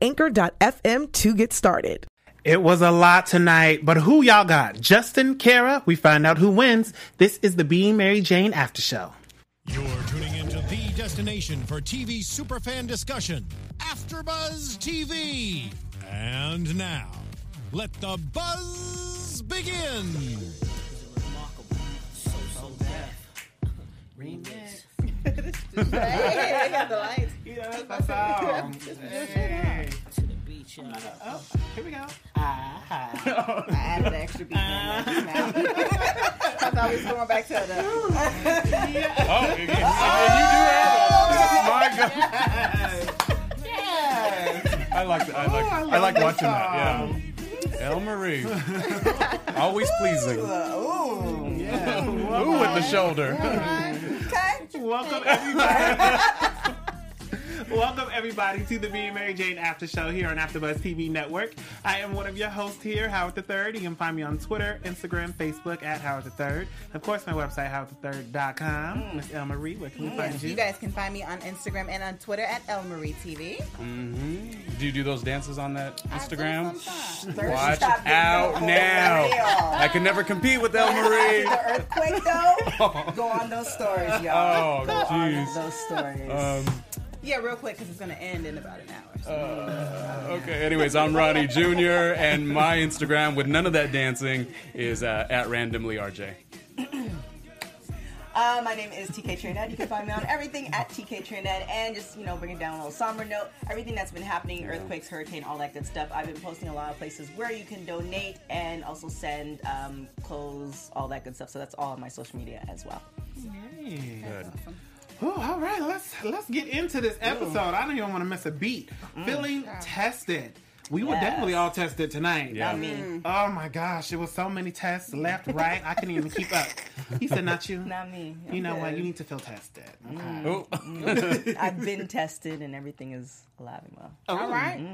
anchor.fm to get started. It was a lot tonight, but who y'all got? Justin, Kara? We find out who wins. This is the Being Mary Jane After Show. You're tuning into the destination for TV superfan discussion, AfterBuzz TV. And now, let the buzz begin. Hey, I got the lights. Yeah, that's my song. Hey. Oh, here we go. Ah, I added an extra beat in there just now. I thought we was going back ah, to ah. the. Oh, and you do have it. My God. Yes. I like that. I like. I, like watching that. Yeah. El Marie, always pleasing. Ooh. Yeah. Ooh, with the shoulder. Okay. Welcome everybody. Welcome everybody to the Being Mary Jane After Show here on AfterBuzz TV Network. I am one of your hosts here, Howard the Third. You can find me on Twitter, Instagram, Facebook at Howard the Third. Of course, my website howardthethird.com. Miss El Marie, where can we find you? you guys can find me on Instagram and on Twitter at El Marie TV. hmm Do you do those dances on that Instagram? Watch Watch out now. I can never compete with El Marie. The earthquake though, go on those stories, y'all. Oh, go on jeez. those stories. Um, yeah, real quick because it's gonna end in about an hour. So. okay. Anyways, I'm Ronnie Jr. and my Instagram with none of that dancing is uh, at randomly RJ. Uh, my name is TK Trinidad. You can find me on everything at TK Trinidad and just, you know, bring it down a little somber note. Everything that's been happening, earthquakes, hurricane, all that good stuff. I've been posting a lot of places where you can donate and also send um, clothes, all that good stuff. So that's all on my social media as well. Good. Ooh, all right, let's let's get into this episode. I don't even want to miss a beat. Mm. Feeling tested. We were definitely all tested tonight. Yeah. Not me. Oh my gosh, it was so many tests left, right. I couldn't even keep up. He said, "Not you." Not me. You know I'm what? You need to feel tested. Okay. Oh, I've been tested and everything is alive and well. All right.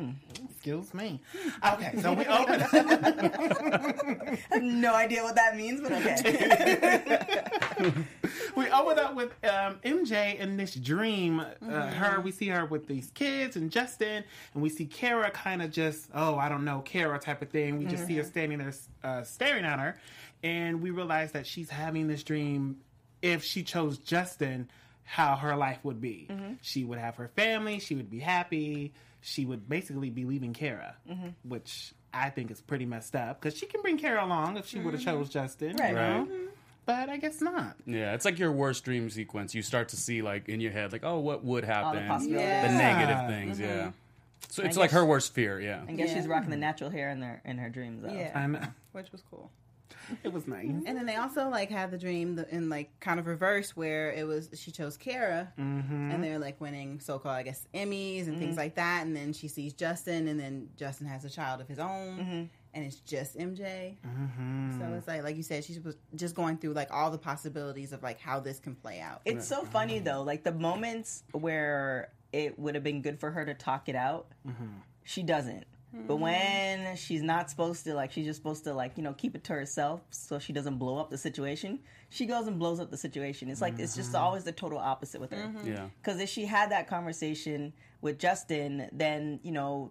Excuse me. Okay, so we open. I have no idea what that means, but okay. we open up with um, MJ in this dream. Uh, Mm-hmm. Her, we see her with these kids and Justin, and we see Kara kind of just, oh, I don't know, Kara type of thing. We just see her Mm-hmm. standing there uh, staring at her, and we realize that she's having this dream. If she chose Justin, how her life would be. Mm-hmm. She would have her family. She would be happy. She would basically be leaving Kara, Mm-hmm. which I think is pretty messed up because she can bring Kara along if she would have chose Justin, Mm-hmm. Right. you know? Right. But I guess not. yeah. It's like your worst dream sequence. You start to see like in your head, like, oh, what would happen? possibilities. The Yeah. negative things. Yeah. So it's like guess- her worst fear. Yeah. I guess Yeah. she's rocking the natural hair in her in her dreams. Though. Yeah. I know. which was cool. It was nice. And then they also like had the dream the- in like kind of reverse where it was she chose Kara Mm-hmm. and they're like winning so called I guess Emmys and things like that and then she sees Justin and then Justin has a child of his own and it's just MJ. Mm-hmm. So it's like like you said she was just going through like all the possibilities of like how this can play out. It's so funny though, like the moments where it would have been good for her to talk it out, mm-hmm. she doesn't. But mm-hmm. when she's not supposed to, like, she's just supposed to, like, you know, keep it to herself so she doesn't blow up the situation. She goes and blows up the situation. It's like it's just mm-hmm. always the total opposite with her. Yeah. Because if she had that conversation with Justin, then you know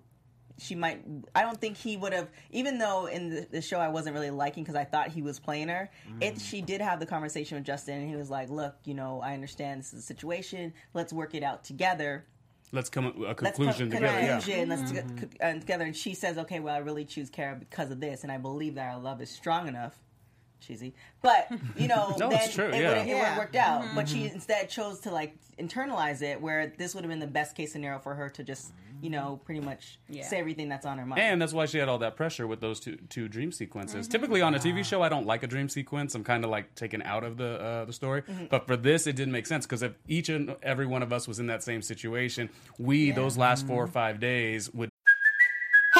she might. I don't think he would have. Even though in the, the show I wasn't really liking because I thought he was playing her. It mm. she did have the conversation with Justin, and he was like, "Look, you know, I understand this is a situation. Let's work it out together." Let's come up with a Let's conclusion come- together. Yeah. Let's mm-hmm. get uh, together. And she says, "Okay, well, I really choose Kara because of this, and I believe that our love is strong enough." Cheesy, but you know, No, then it's true, it yeah. would have Yeah. worked out. But mm-hmm. she instead chose to like internalize it, where this would have been the best case scenario for her to just, you know, pretty much Yeah. say everything that's on her mind. And that's why she had all that pressure with those two two dream sequences. Typically on a TV show, I don't like a dream sequence. I'm kind of like taken out of the uh, the story. But for this, it didn't make sense because if each and every one of us was in that same situation, we those last four or five days would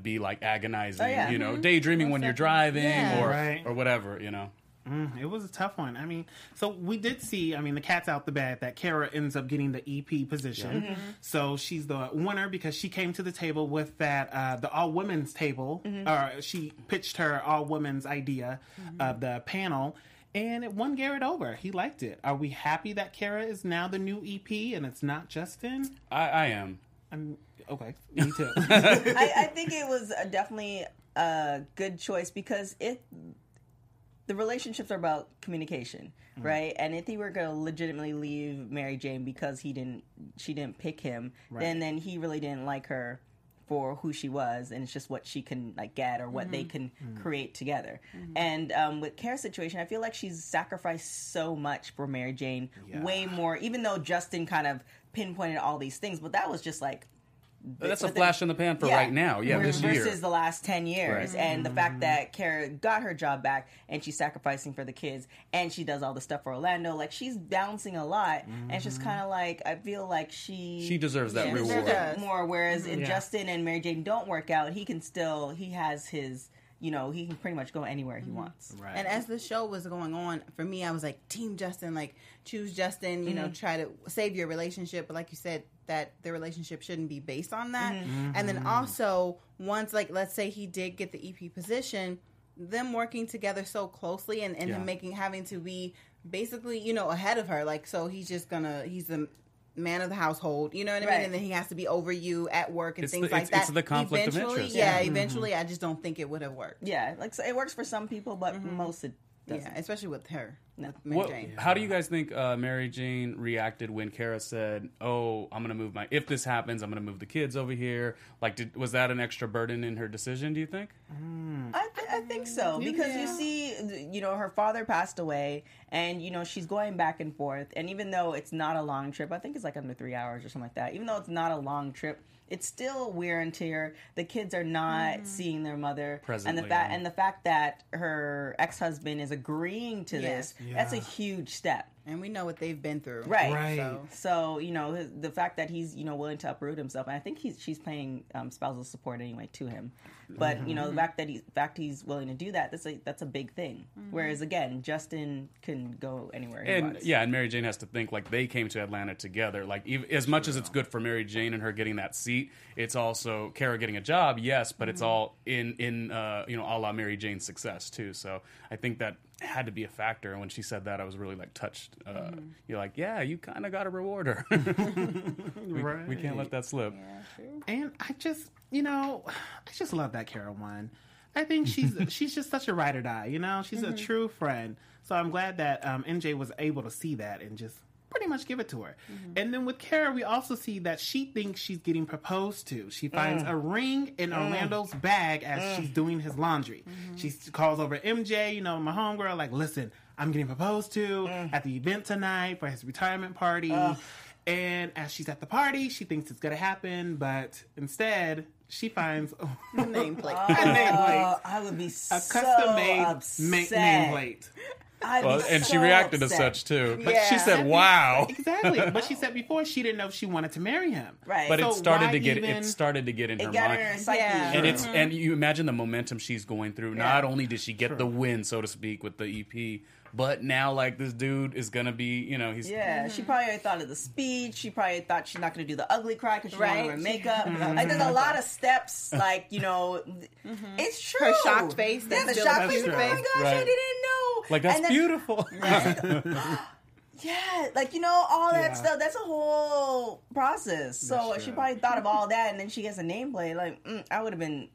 Be like agonizing, Oh, yeah. you know, mm-hmm. daydreaming when you're driving Yeah. or Right. or whatever, you know. Mm, it was a tough one. I mean, so we did see, I mean, the cat's out the bag that Kara ends up getting the EP position. Mm-hmm. So she's the winner because she came to the table with that, uh, the all women's table, mm-hmm. or she pitched her all women's idea of the panel. And it won Garrett over. He liked it. Are we happy that Kara is now the new EP and it's not Justin? I, I am. I'm okay. Me too. I, I think it was a, definitely a good choice because it the relationships are about communication, mm-hmm. right? And if he were going to legitimately leave Mary Jane because he didn't, she didn't pick him, then then he really didn't like her for who she was, and it's just what she can like get or what they mm-hmm. can mm-hmm. create together. And um, with Kara's situation, I feel like she's sacrificed so much for Mary Jane, way more. Even though Justin kind of pinpointed all these things, but that was just like That's a but the- flash in the pan for right now. Yeah, Versus this year. the last 10 years. Right. And the fact mm-hmm. that Kara got her job back and she's sacrificing for the kids and she does all the stuff for Orlando. Like, she's bouncing a lot. And it's just mm-hmm. kind of like, I feel like she. She deserves that she reward. deserves Does. it more. Whereas mm-hmm. if Yeah. Justin and Mary Jane don't work out, he can still, he has his, you know, he can pretty much go anywhere he mm-hmm. wants. right. And as the show was going on, for me, I was like, Team Justin, like choose Justin. You know, mm-hmm. try to save your relationship. But like you said, that the relationship shouldn't be based on that. Mm-hmm. And then also, once like let's say he did get the EP position, them working together so closely and, and Yeah. him making having to be basically you know ahead of her. Like so, he's just gonna he's the man of the household. You know what I Right. mean? And then he has to be over you at work and It's things the- like it's- that. it's the conflict of eventually, interest. Yeah, Yeah. Mm-hmm. eventually, I just don't think it would have worked. Yeah. Like, so it works for some people, but mm-hmm. most it doesn't. Yeah, especially with her, No. Mary What, Jane. how do you guys think uh, Mary Jane reacted when Kara said, "Oh, I'm gonna move my if this happens, I'm gonna move the kids over here"? Like, did, was that an extra burden in her decision? Do you think? I, th- I think so because you see, you know, her father passed away, and you know she's going back and forth. And even though it's not a long trip, I think it's like under three hours or something like that. Even though it's not a long trip, it's still wear and tear. The kids are not mm. seeing their mother, and the fact yeah. and the fact that her ex husband is agreeing to this, that's a huge step. And we know what they've been through. Right. Right. So, So you know his- the fact that he's you know willing to uproot himself, and I think he's she's paying um, spousal support anyway to him. But you know the fact that he fact he's willing to do that that's a that's a big thing. Whereas again, Justin can go anywhere he And wants. yeah, and Mary Jane has to think like they came to Atlanta together. Like ev as much as it's good for Mary Jane and her getting that seat, it's also Kara getting a job, yes, but it's all in in uh, you know a la Mary Jane's success too. So I think that had to be a factor. And when she said that, I was really like touched. Uh, You're like, yeah, you kind of got to reward her. we, we can't let that slip. And I just, you know, I just love that Kara one. I think she's she's just such a ride or die. You know, she's a true friend. So I'm glad that um, MJ was able to see that and just pretty much give it to her. Mm-hmm. And then with Kara, we also see that she thinks she's getting proposed to. She mm. finds a ring in mm. Orlando's bag as mm. she's doing his laundry. Mm-hmm. She calls over MJ, you know, my homegirl, like, listen, I'm getting proposed to at the event tonight for his retirement party. And as she's at the party, she thinks it's gonna happen, but instead she finds a nameplate. nameplate, Uh, I would be a so custom-made ma- upset. nameplate. I'd be Well, and she so reacted as upset. such too. But she said, "Wow." Exactly, but she said before she didn't know if she wanted to marry him. Right. But So it started to get even- it started to get in her mind. her in her psyche. Yeah. and it's mm-hmm. and you imagine the momentum she's going through. Not only did she get the win, so to speak, with the EP, but now like this dude is gonna be, you know, he's Yeah, she mm-hmm. probably thought of the speech. She probably thought she's not going to do the ugly cry because she Right. wanted to wear makeup. Mm-hmm. Like, there's a mm-hmm. lot of steps. Like, you know, it's true. Her shocked face, Yeah, the still shocked face. cute Oh my face. gosh, I didn't know. like that's And then- beautiful. Yeah, like you know, all that Yeah. stuff. That's a whole process. So That's she probably thought of all that, and then she gets a nameplate. Like, mm, I would have been.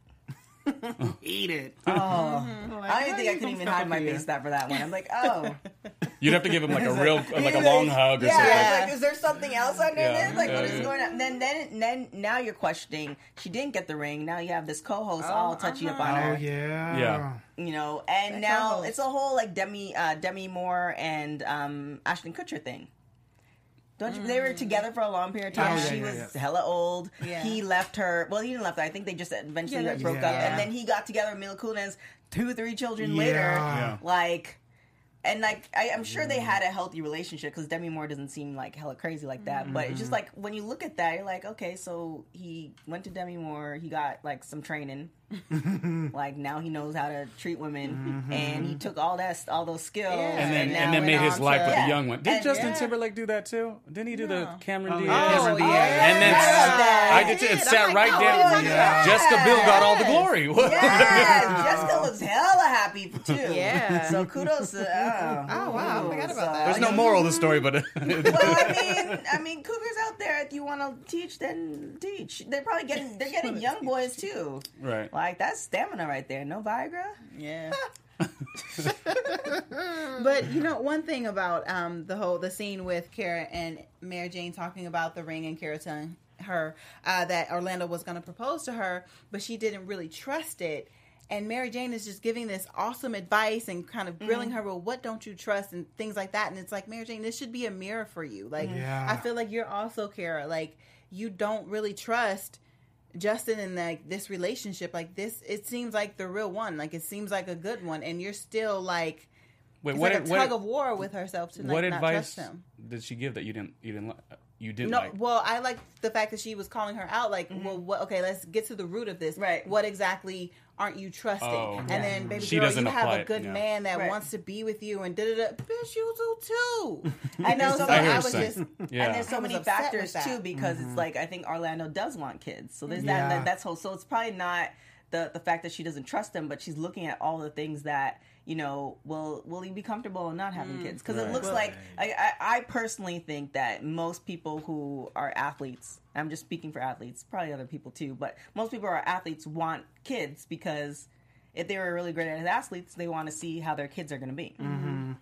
Eat it. Oh, I didn't think I could even hide my face that for that one. I'm like, oh, You'd have to give him like a real, like a long hug or yeah, something. it's like, is there something else under Yeah. this? Like, what Yeah, is yeah. going on? Then, then, then, now you're questioning. She didn't get the ring. Now you have this co-host all touchy up on her. Oh yeah. Yeah. You know, and That now co-host. it's a whole like Demi, uh, Demi Moore and um, Ashton Kutcher thing. Don't you? They were together for a long period of time. Mm. Yeah. she Yeah, was yeah, yeah. hella old. He left her. Well, he didn't left her. I think they just eventually broke up, and then he got together with Mila Kunis two or three children later. Like, and like I, I'm sure they had mm. a healthy relationship because Demi Moore doesn't seem like hella crazy like that. But it's just mm-hmm. like when you look at that, you're like, okay, so he went to Demi Moore, he got like some training. like now he knows how to treat women, mm-hmm. and he took all that, all those skills, And then, now and then made his on life to- with Yeah. the young one. Did And- Justin Yeah. Timberlake do that too? Didn't he do the Cameron Oh, Diaz? yeah, oh, Cameron Oh, Diaz. yeah. And then Yeah. I did too. It sat like, right oh, down. yeah. Jessica Biel got all the glory. Yeah, Jessica looks hella happy too. Yeah. So kudos to. Oh, Oh, wow, I forgot about that. There's no moral of the story, but well, I mean, I mean, cougars out there. If you want to teach, then teach. They're probably getting they're getting young boys too. right. Like that's stamina right there. No Viagra. Yeah. but you know, one thing about um, the whole the scene with Kara and Mary Jane talking about the ring and Kara telling her uh, that Orlando was going to propose to her, but she didn't really trust it. And Mary Jane is just giving this awesome advice and kind of grilling mm-hmm. her, well, what don't you trust and things like that. And it's like, Mary Jane, this should be a mirror for you. Like, Yeah. I feel like you're also Kara. Like, you don't really trust Justin in like this relationship. Like this, it seems like the real one. Like it seems like a good one, and you're still like Wait, what? like a what- tug of war with herself to like, what not advice trust him. did she give that you didn't? You didn't. Li- You didn't No, like? well, I like the fact that she was calling her out. Like, well, what, okay, let's get to the root of this. Mm-hmm. Right. What exactly aren't you trusting? Oh, and okay. then, baby She girl, you have apply a it, good yeah. man that Right. wants to be with you, and da da da. Bitch, you do too. I know. so So I hear I what was you're just saying. And there's so many factors with that. too because it's like I think Orlando does want kids, so there's Yeah. that, that. That's whole. So it's probably not the the fact that she doesn't trust him, but she's looking at all the things that you know will will he be comfortable in not having mm. kids? Because it looks like I, I I personally think that most people who are athletes, I'm just speaking for athletes, probably other people too, but most people who are athletes want kids because if they were really great as athletes, they want to see how their kids are going to be. Mm-hmm.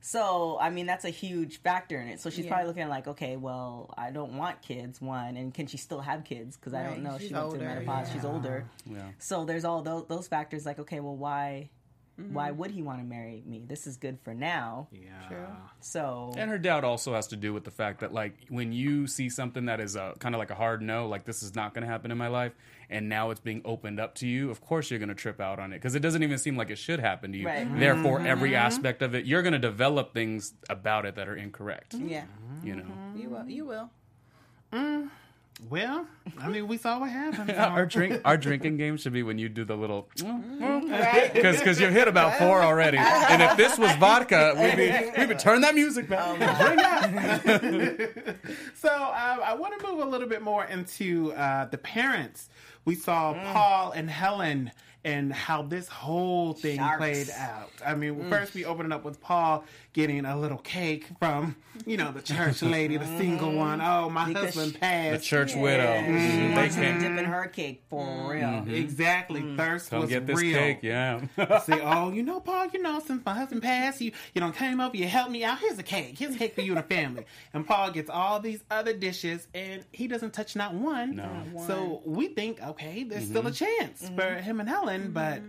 So, I mean, that's a huge factor in it. So she's Yeah. probably looking at like, okay, well, I don't want kids, one, and can she still have kids? Because I don't know. she's She went through older, menopause. She's older. Yeah. So there's all those, those factors. Like, okay, well, why, why Mm-hmm. would he want to marry me? This is good for now. Yeah. So And her doubt also has to do with the fact that, like, when you see something that is a kind of like a hard no, like this is not going to happen in my life, and now it's being opened up to you, of course you're going to trip out on it because it doesn't even seem like it should happen to you. Right. Mhm. Therefore, every aspect of it, you're going to develop things about it that are incorrect. yeah, You know, you will. You will. Well, I mean, we saw what happened. our drink, our drinking game should be when you do the little, because because you've hit about four already, and if this was vodka, we'd be we would turn that music back. So um, I want to move a little bit more into uh, the parents. We saw Mm. Paul and Helen and how this whole thing Sharks. played out. I mean, Mm. first we opened it up with Paul getting a little cake from, you know, the church lady, the single one. Oh, my Mm-hmm. Because husband passed. The church widow. Yeah, Mhm. They wants to can't dip in her cake for real. Exactly. Thirst Mm. come was get this real. cake. Yeah. Say, oh, you know, Paul, you know, since my husband passed, you, you know, came over, you helped me out. Here's a cake. Here's a cake for you and the family. And Paul gets all these other dishes, and he doesn't touch not one. No. Not So we think, okay, there's still a chance for him and Helen, but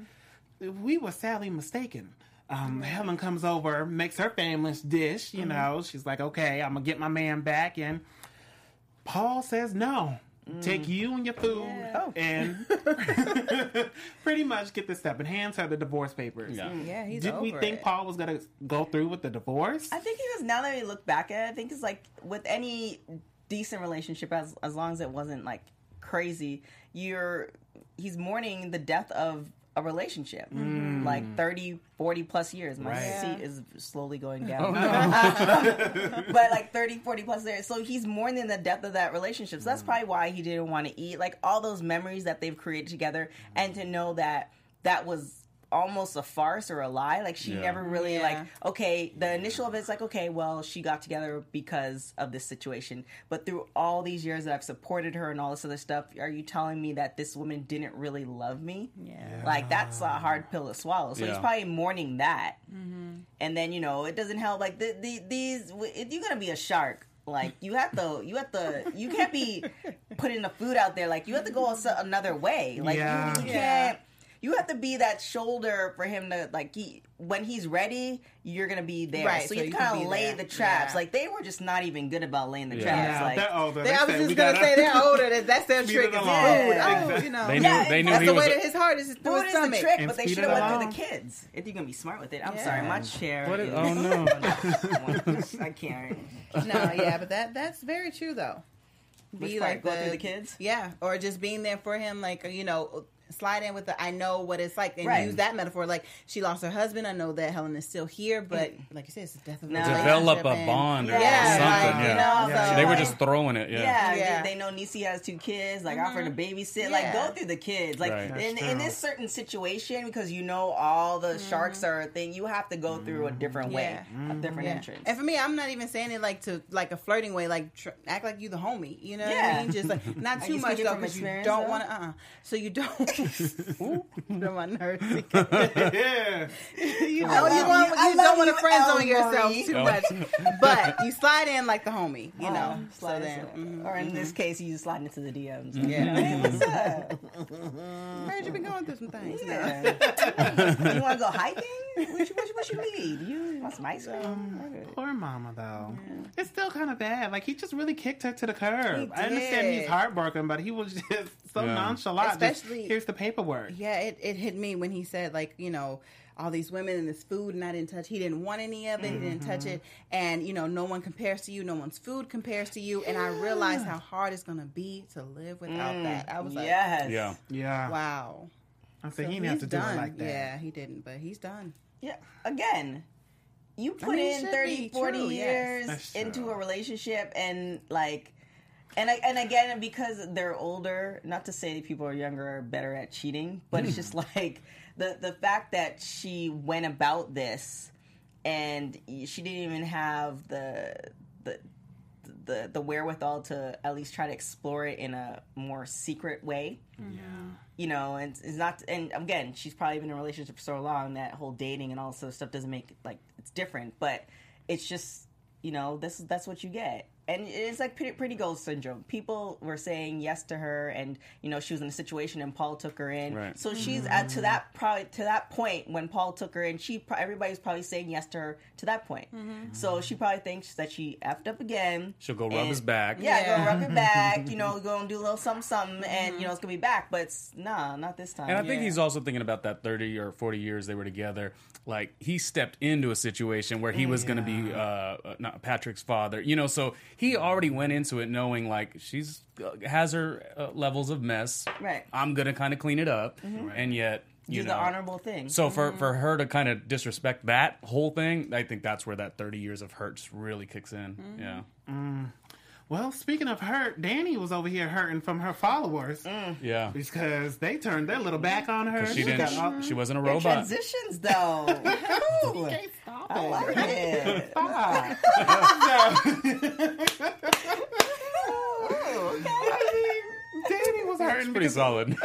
we were sadly mistaken. Um, Helen comes over, makes her family's dish. You mm-hmm. know, she's like, okay, I'm gonna get my man back, and Paul says no. Mm. Take you and your food oh. and pretty much get this step and hands her the divorce papers. Yeah. Mm, yeah, he's Did we think it. Paul was gonna go through with the divorce? I think he was. Now that we look back at it, I think it's like with any decent relationship, as as long as it wasn't like crazy, you're he's mourning the death of a relationship. Mm. Like 30 40 plus years. My Right. seat is slowly going down. Oh, but like 30 40 plus years so he's mourning the death of that relationship. So that's mm. probably why he didn't want to eat. Like all those memories that they've created together and to know that that was almost a farce or a lie. Like she Yeah. never really Yeah. like okay, the initial of it's like okay, well, she got together because of this situation. But through all these years that I've supported her and all this other stuff, are you telling me that this woman didn't really love me? Yeah. Like that's a hard pill to swallow. So he's probably mourning that. Mm-hmm. And then, you know, it doesn't help like the, the these if you're going to be a shark like you have to, you have to, you can't be putting the food out there. Like you have to go another way. Like Yeah. you, you Yeah. can't. You have to be that shoulder for him to like. He when he's ready, you're gonna be there. Right, so, so you you kind of lay there. the traps. Yeah. Like they were just not even good about laying the Yeah. traps. Yeah, like they're older. They, They I was said, just gonna gotta- say they're older. That, that's their Speed trick. it Is food. along. Oh, you know. They knew. Yeah, they knew That's he the was. way that his heart is through Food his is the trick, And but they should have went along. through the kids. If you're gonna be smart with it, I'm Yeah. sorry, my chair. What is- is- oh, no. I can't. no, yeah, but that that's very true though. be like Go through the kids? Yeah, or just being there for him, like you know, slide in with the I know what it's like, and Right. use that metaphor. Like she lost her husband. I know that Helen is still here, but like you said, it's the death of No. Develop a and- bond or Yeah, something. like, you know, Yeah. so, they were like, just throwing it. Yeah. Yeah, Yeah. They, they know Niecy has two kids. Like offer to babysit. Like go through the kids. Like Right. in, in this certain situation, because you know all the sharks are a thing. You have to go through a different way, Yeah. a different Yeah. entrance. And for me, I'm not even saying it like to like a flirting way, like tr- act like you the homie. You know what Yeah. I mean? Just like not too much speaking though, because you don't want to. Uh, so you don't. Ooh, my nerves. Yeah. you know, love you, you. want, I you don't want to friend zone yourself too Oh. much, but you slide in like the homie. You know, Um, so slide then. into- mhm, or in this case, you just slide into the DMs. Yeah. Hey, what's up? heard you been going through some things. you know. Yeah. you want to go hiking? What you, what, you, what you need? You want some ice cream? Okay. Poor mama though. It's still kind of bad. Like he just really kicked her to the curb. He I understand he's heartbroken, but he was just so Yeah. nonchalant. Just, Especially- here's the paperwork. Yeah, it, it hit me when he said like you know all these women and this food and I didn't touch. He didn't want any of it. He didn't touch it, mm-hmm. and you know no one compares to you. No one's food compares to you. And I realized how hard it's gonna be to live without mm, that. I was like, Yes. Yeah. Yeah. wow. I said So he didn't have he's to do it like that. Yeah, he didn't, but he's done. Yeah. Again, you put mean, in should 30, 40 true, years That's into a relationship and like and I- and again because they're older, not to say people are younger are better at cheating, but it's just like the the fact that she went about this and she didn't even have the the the the wherewithal to at least try to explore it in a more secret way Yeah. you know, and it's not. And again, she's probably been in a relationship for so long that whole dating and all this other stuff doesn't make it like it's different. But it's just you know this that's what you get. And it's like pretty, pretty girl syndrome. People were saying yes to her, and you know she was in a situation, and Paul took her in. Right. So she's at to that probably to that point when Paul took her in. She everybody's probably saying yes to her to that point. So she probably thinks that she effed up again. She'll go rub and- his back. Yeah, Yeah. go rub it back. You know, go and do a little something, something, and you know it's gonna be back. But it's nah, not this time. And I think Yeah. he's also thinking about that 30 or 40 years they were together. Like he stepped into a situation where he was going to be uh, uh, not Patrick's father, you know. So he already went into it knowing like she's uh, has her uh, levels of mess. Right. I'm going to kind of clean it up, and yet you do know the honorable thing. So for for her to kind of disrespect that whole thing, I think that's where that 30 years of hurt just really kicks in. Yeah. Well, speaking of hurt, Danny was over here hurting from her followers mm. Yeah. because they turned their little back on her. She got didn't. all- She wasn't a Your robot. transitions though. Ooh, Stop I it. like it. Stop. Ooh, okay. I mean, Danny Pretty solid.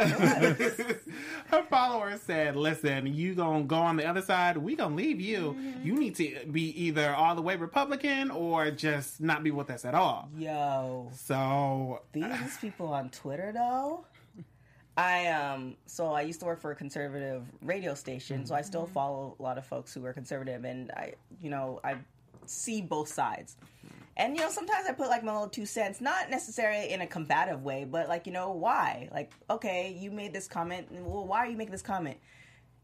her followers said, "Listen, you gonna go on the other side. We gonna leave you. Mm-hmm. You need to be either all the way Republican or just not be with us at all." Yo, So these people on Twitter though. I um so I used to work for a conservative radio station, so I still follow a lot of folks who are conservative, and I you know I see both sides. And you know, sometimes I put like my little two cents, not necessarily in a combative way, but like, you know, why? Like, okay, you made this comment. Well, why are you making this comment?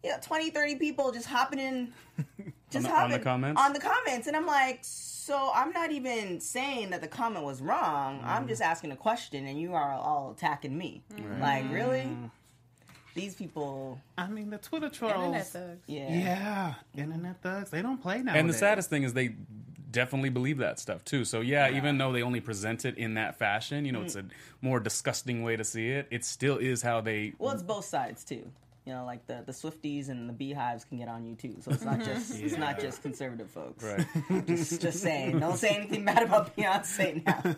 You know, 20, 30 people just hopping in, just the- on the comments? on the comments, and I'm like, so I'm not even saying that the comment was wrong. I'm mm. just asking a question, and you are all attacking me. Mm. Like, really? Mm. These people, I mean, the Twitter trolls. Internet thugs. yeah. Yeah, internet thugs. They don't play now. And the saddest thing is they definitely believe that stuff too. So yeah, even though they only present it in that fashion, you know, it's a mm. more disgusting way to see it. It still is how they. Well, it's both sides too. you know, like the the Swifties and the BeyHives can get on you too. So it's not just it's not just conservative folks. Right. Just, just saying. Don't say anything bad about Beyonce now.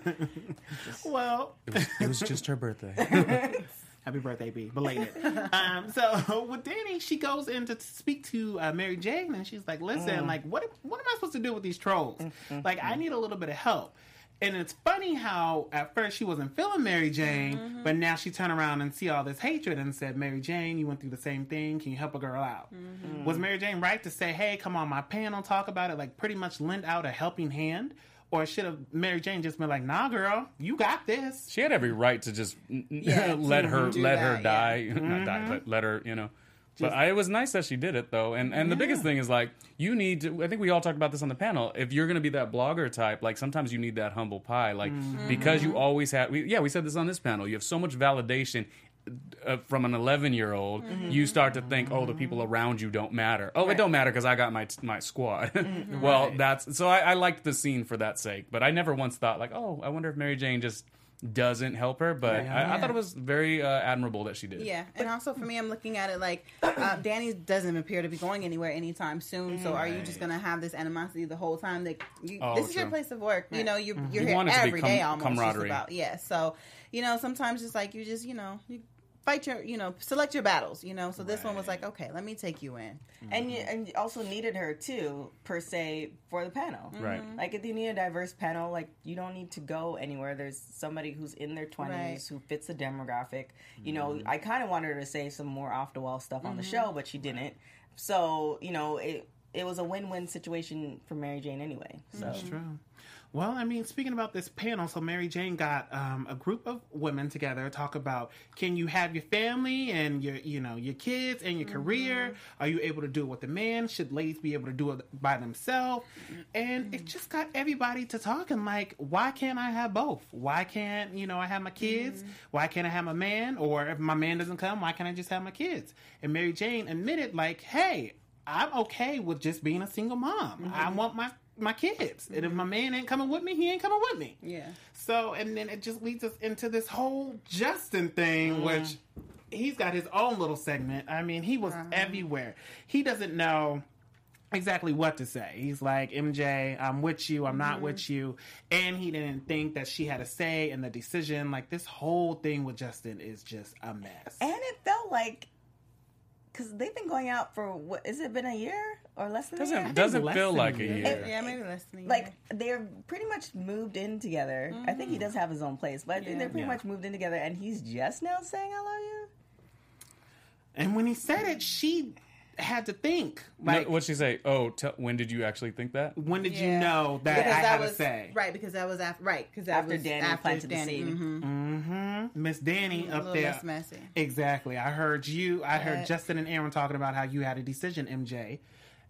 Well, It was just her birthday. Happy birthday, B. Belated. um, so with Danny, she goes in to speak to uh, Mary Jane, and she's like, Mm. "Listen, like, what what am I supposed to do with these trolls? Mm-hmm. Like, I need a little bit of help." And it's funny how at first she wasn't feeling Mary Jane, Mm-hmm. but now she turned around and see all this hatred and said, "Mary Jane, you went through the same thing. Can you help a girl out?" Mm-hmm. Was Mary Jane right to say, "Hey, come on my panel, talk about it"? Like, pretty much lend out a helping hand, or should have Mary Jane just been like, "Nah, girl, you got this." She had every right to just Yeah, let her do let her that, die, not die, mm-hmm. but let her, you know. but I, it was nice that she did it though, and and the biggest thing is like you need to. I think we all talked about this on the panel. If you're going to be that blogger type, like sometimes you need that humble pie, like mm-hmm. because you always have. We, yeah, we said this on this panel. You have so much validation. Uh, from an 11 year old, you start to think, oh, the people around you don't matter. Oh, it don't matter because I got my my squad. well, Right. that's so I, I liked the scene for that sake, but I never once thought like, oh, I wonder if Mary Jane just doesn't help her. But I, I thought it was very uh, admirable that she did. Yeah, and also for me, I'm looking at it like uh, Danny doesn't appear to be going anywhere anytime soon. So are you just gonna have this animosity the whole time? That you, Oh, this is your place of work. You know, you, you're You here want it to be every com- day almost. camaraderie. about yeah. So you know, sometimes it's like you just you know you fight your you know select your battles. You know, so this one was like okay, let me take you in. Mm-hmm. and you and you also needed her too per se for the panel. Mm-hmm. Right. like if you need a diverse panel like you don't need to go anywhere. There's somebody who's in their 20s Right. who fits the demographic. You know mm-hmm. i kind of wanted her to say some more off the wall stuff on the show but she didn't. So you know it it was a win-win situation for mary jane anyway so. That's True. Well, I mean, speaking about this panel, so Mary Jane got um, a group of women together talk about can you have your family and your you know your kids and your mm-hmm. career? Are you able to do it with a man? Should ladies be able to do it by themselves? And it mm-hmm. just got everybody to talking like, why can't I have both? Why can't you know I have my kids? Mm-hmm. Why can't I have my man? Or if my man doesn't come, why can't I just have my kids? And Mary Jane admitted like, hey. I'm okay with just being a single mom. I want my my kids. And if my mm-hmm. man ain't coming with me, he ain't coming with me. Yeah. So, and then it just leads us into this whole Justin thing, mm-hmm. which he's got his own little segment. I mean, he was uh-huh. everywhere. He doesn't know exactly what to say. He's like, MJ, I'm with you, I'm not with mm-hmm. you. And he didn't think that she had a say in the decision. Like, this whole thing with Justin is just a mess. and it felt like because they've been going out for what is it been a year or less than a year? Doesn't doesn't less feel than like a a year. year. Yeah, maybe less than a year. like they're pretty much moved in together. I think he mm. does have his own place, but I think they're pretty Yeah. much moved in together, and he's just now saying "I love you." And when he said it, she had to think. Like, What'd she say? Oh, tell when did you actually think that? when did you know that because I that had was to say? right because that was after right because that After was Danny after planted the Danny. seed. Mm-hmm. Mm. Mhm. Miss Danny up there. messy. Exactly. I heard you. I heard Justin and Aaron talking about how you had a decision, MJ,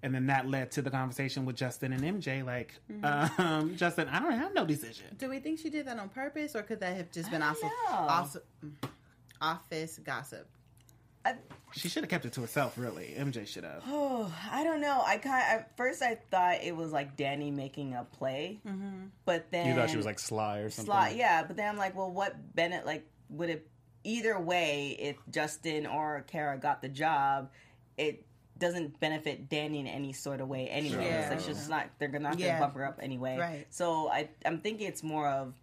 and then that led to the conversation with Justin and MJ. Like, Mm-hmm. um, Justin, I don't have no decision. Do we think she did that on purpose, or could that have just been also, also office gossip? I, She should have kept it to herself. Really, MJ should have. oh, I don't know. I kind at first I thought it was like Danny making a play, mm-hmm. but then You thought she was like sly or something. Sly, yeah. But then I'm like, well, what Bennett like would it either way if Justin or Kara got the job, it doesn't benefit Danny in any sort of way anyway. Yeah. It's like she's just not they're not gonna Yeah. bump her up anyway. Right. So I I'm thinking it's more of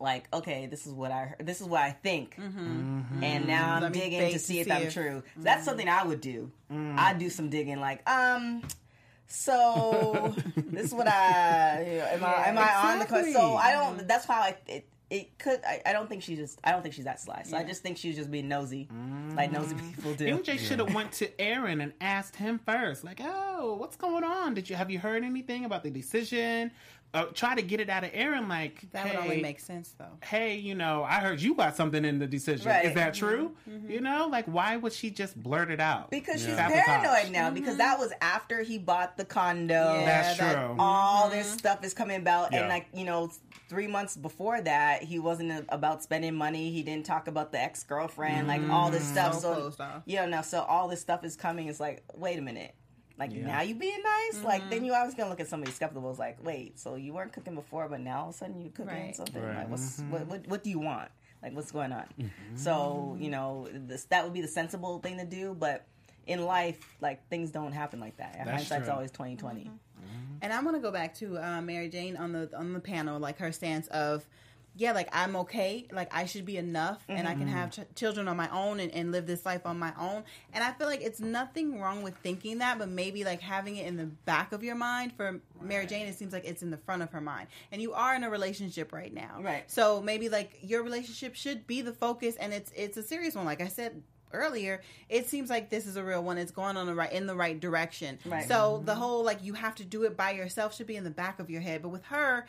like, okay, this is what I heard, this is what I think, mm-hmm. Mm-hmm. and now I'm Let digging bait to to see if see I'm if- true. So that's mm. something I would do. Mm. I'd do some digging, like, um, so this is what I you know, am I am I on the coast? So I don't. That's how I it. It could. I, I don't think she's just. I don't think she's that sly. So I just think she's just being nosy, mm. like nosy people do. MJ should have went to Aaron and asked him first, like, "Oh, what's going on? Did you have you heard anything about the decision?" Uh, try to get it out of Aaron, like That would only make sense though. hey, you know, I heard you got something in the decision. Right. Is that true? Mm-hmm. Mm-hmm. You know, like why would she just blurt it out? Because she's Sabotage. paranoid now. Because that was after he bought the condo. Yeah, That's that- true. All this stuff is coming about, Yeah. and like you know, three months before that, he wasn't about spending money. He didn't talk about the ex girlfriend, like all this stuff. So So, closed off. you know, so all this stuff is coming. It's like, wait a minute. Like now you being nice, like then mm-hmm. you always gonna look at somebody skeptical. It's like, wait, so you weren't cooking before, but now all of a sudden you cooking Right. something. Right. Like, what's what, mm-hmm. what? What do you want? Like, what's going on? Mm-hmm. So, you know, this, that would be the sensible thing to do. But in life, like things don't happen like that. Hindsight's true. always twenty twenty. And I want to go back to uh, Mary Jane on the on the panel, like her stance of, yeah, like I'm okay, like I should be enough, and I can mm-hmm. have ch- children on my own and, and live this life on my own. And I feel like it's nothing wrong with thinking that, but maybe like having it in the back of your mind. For Mary Jane, it seems like it's in the front of her mind, and you are in a relationship right now, Right. So maybe like your relationship should be the focus, and it's it's a serious one. Like I said earlier it seems like this is a real one it's going on the right in the right direction Right. so the mm-hmm. whole like you have to do it by yourself should be in the back of your head but with her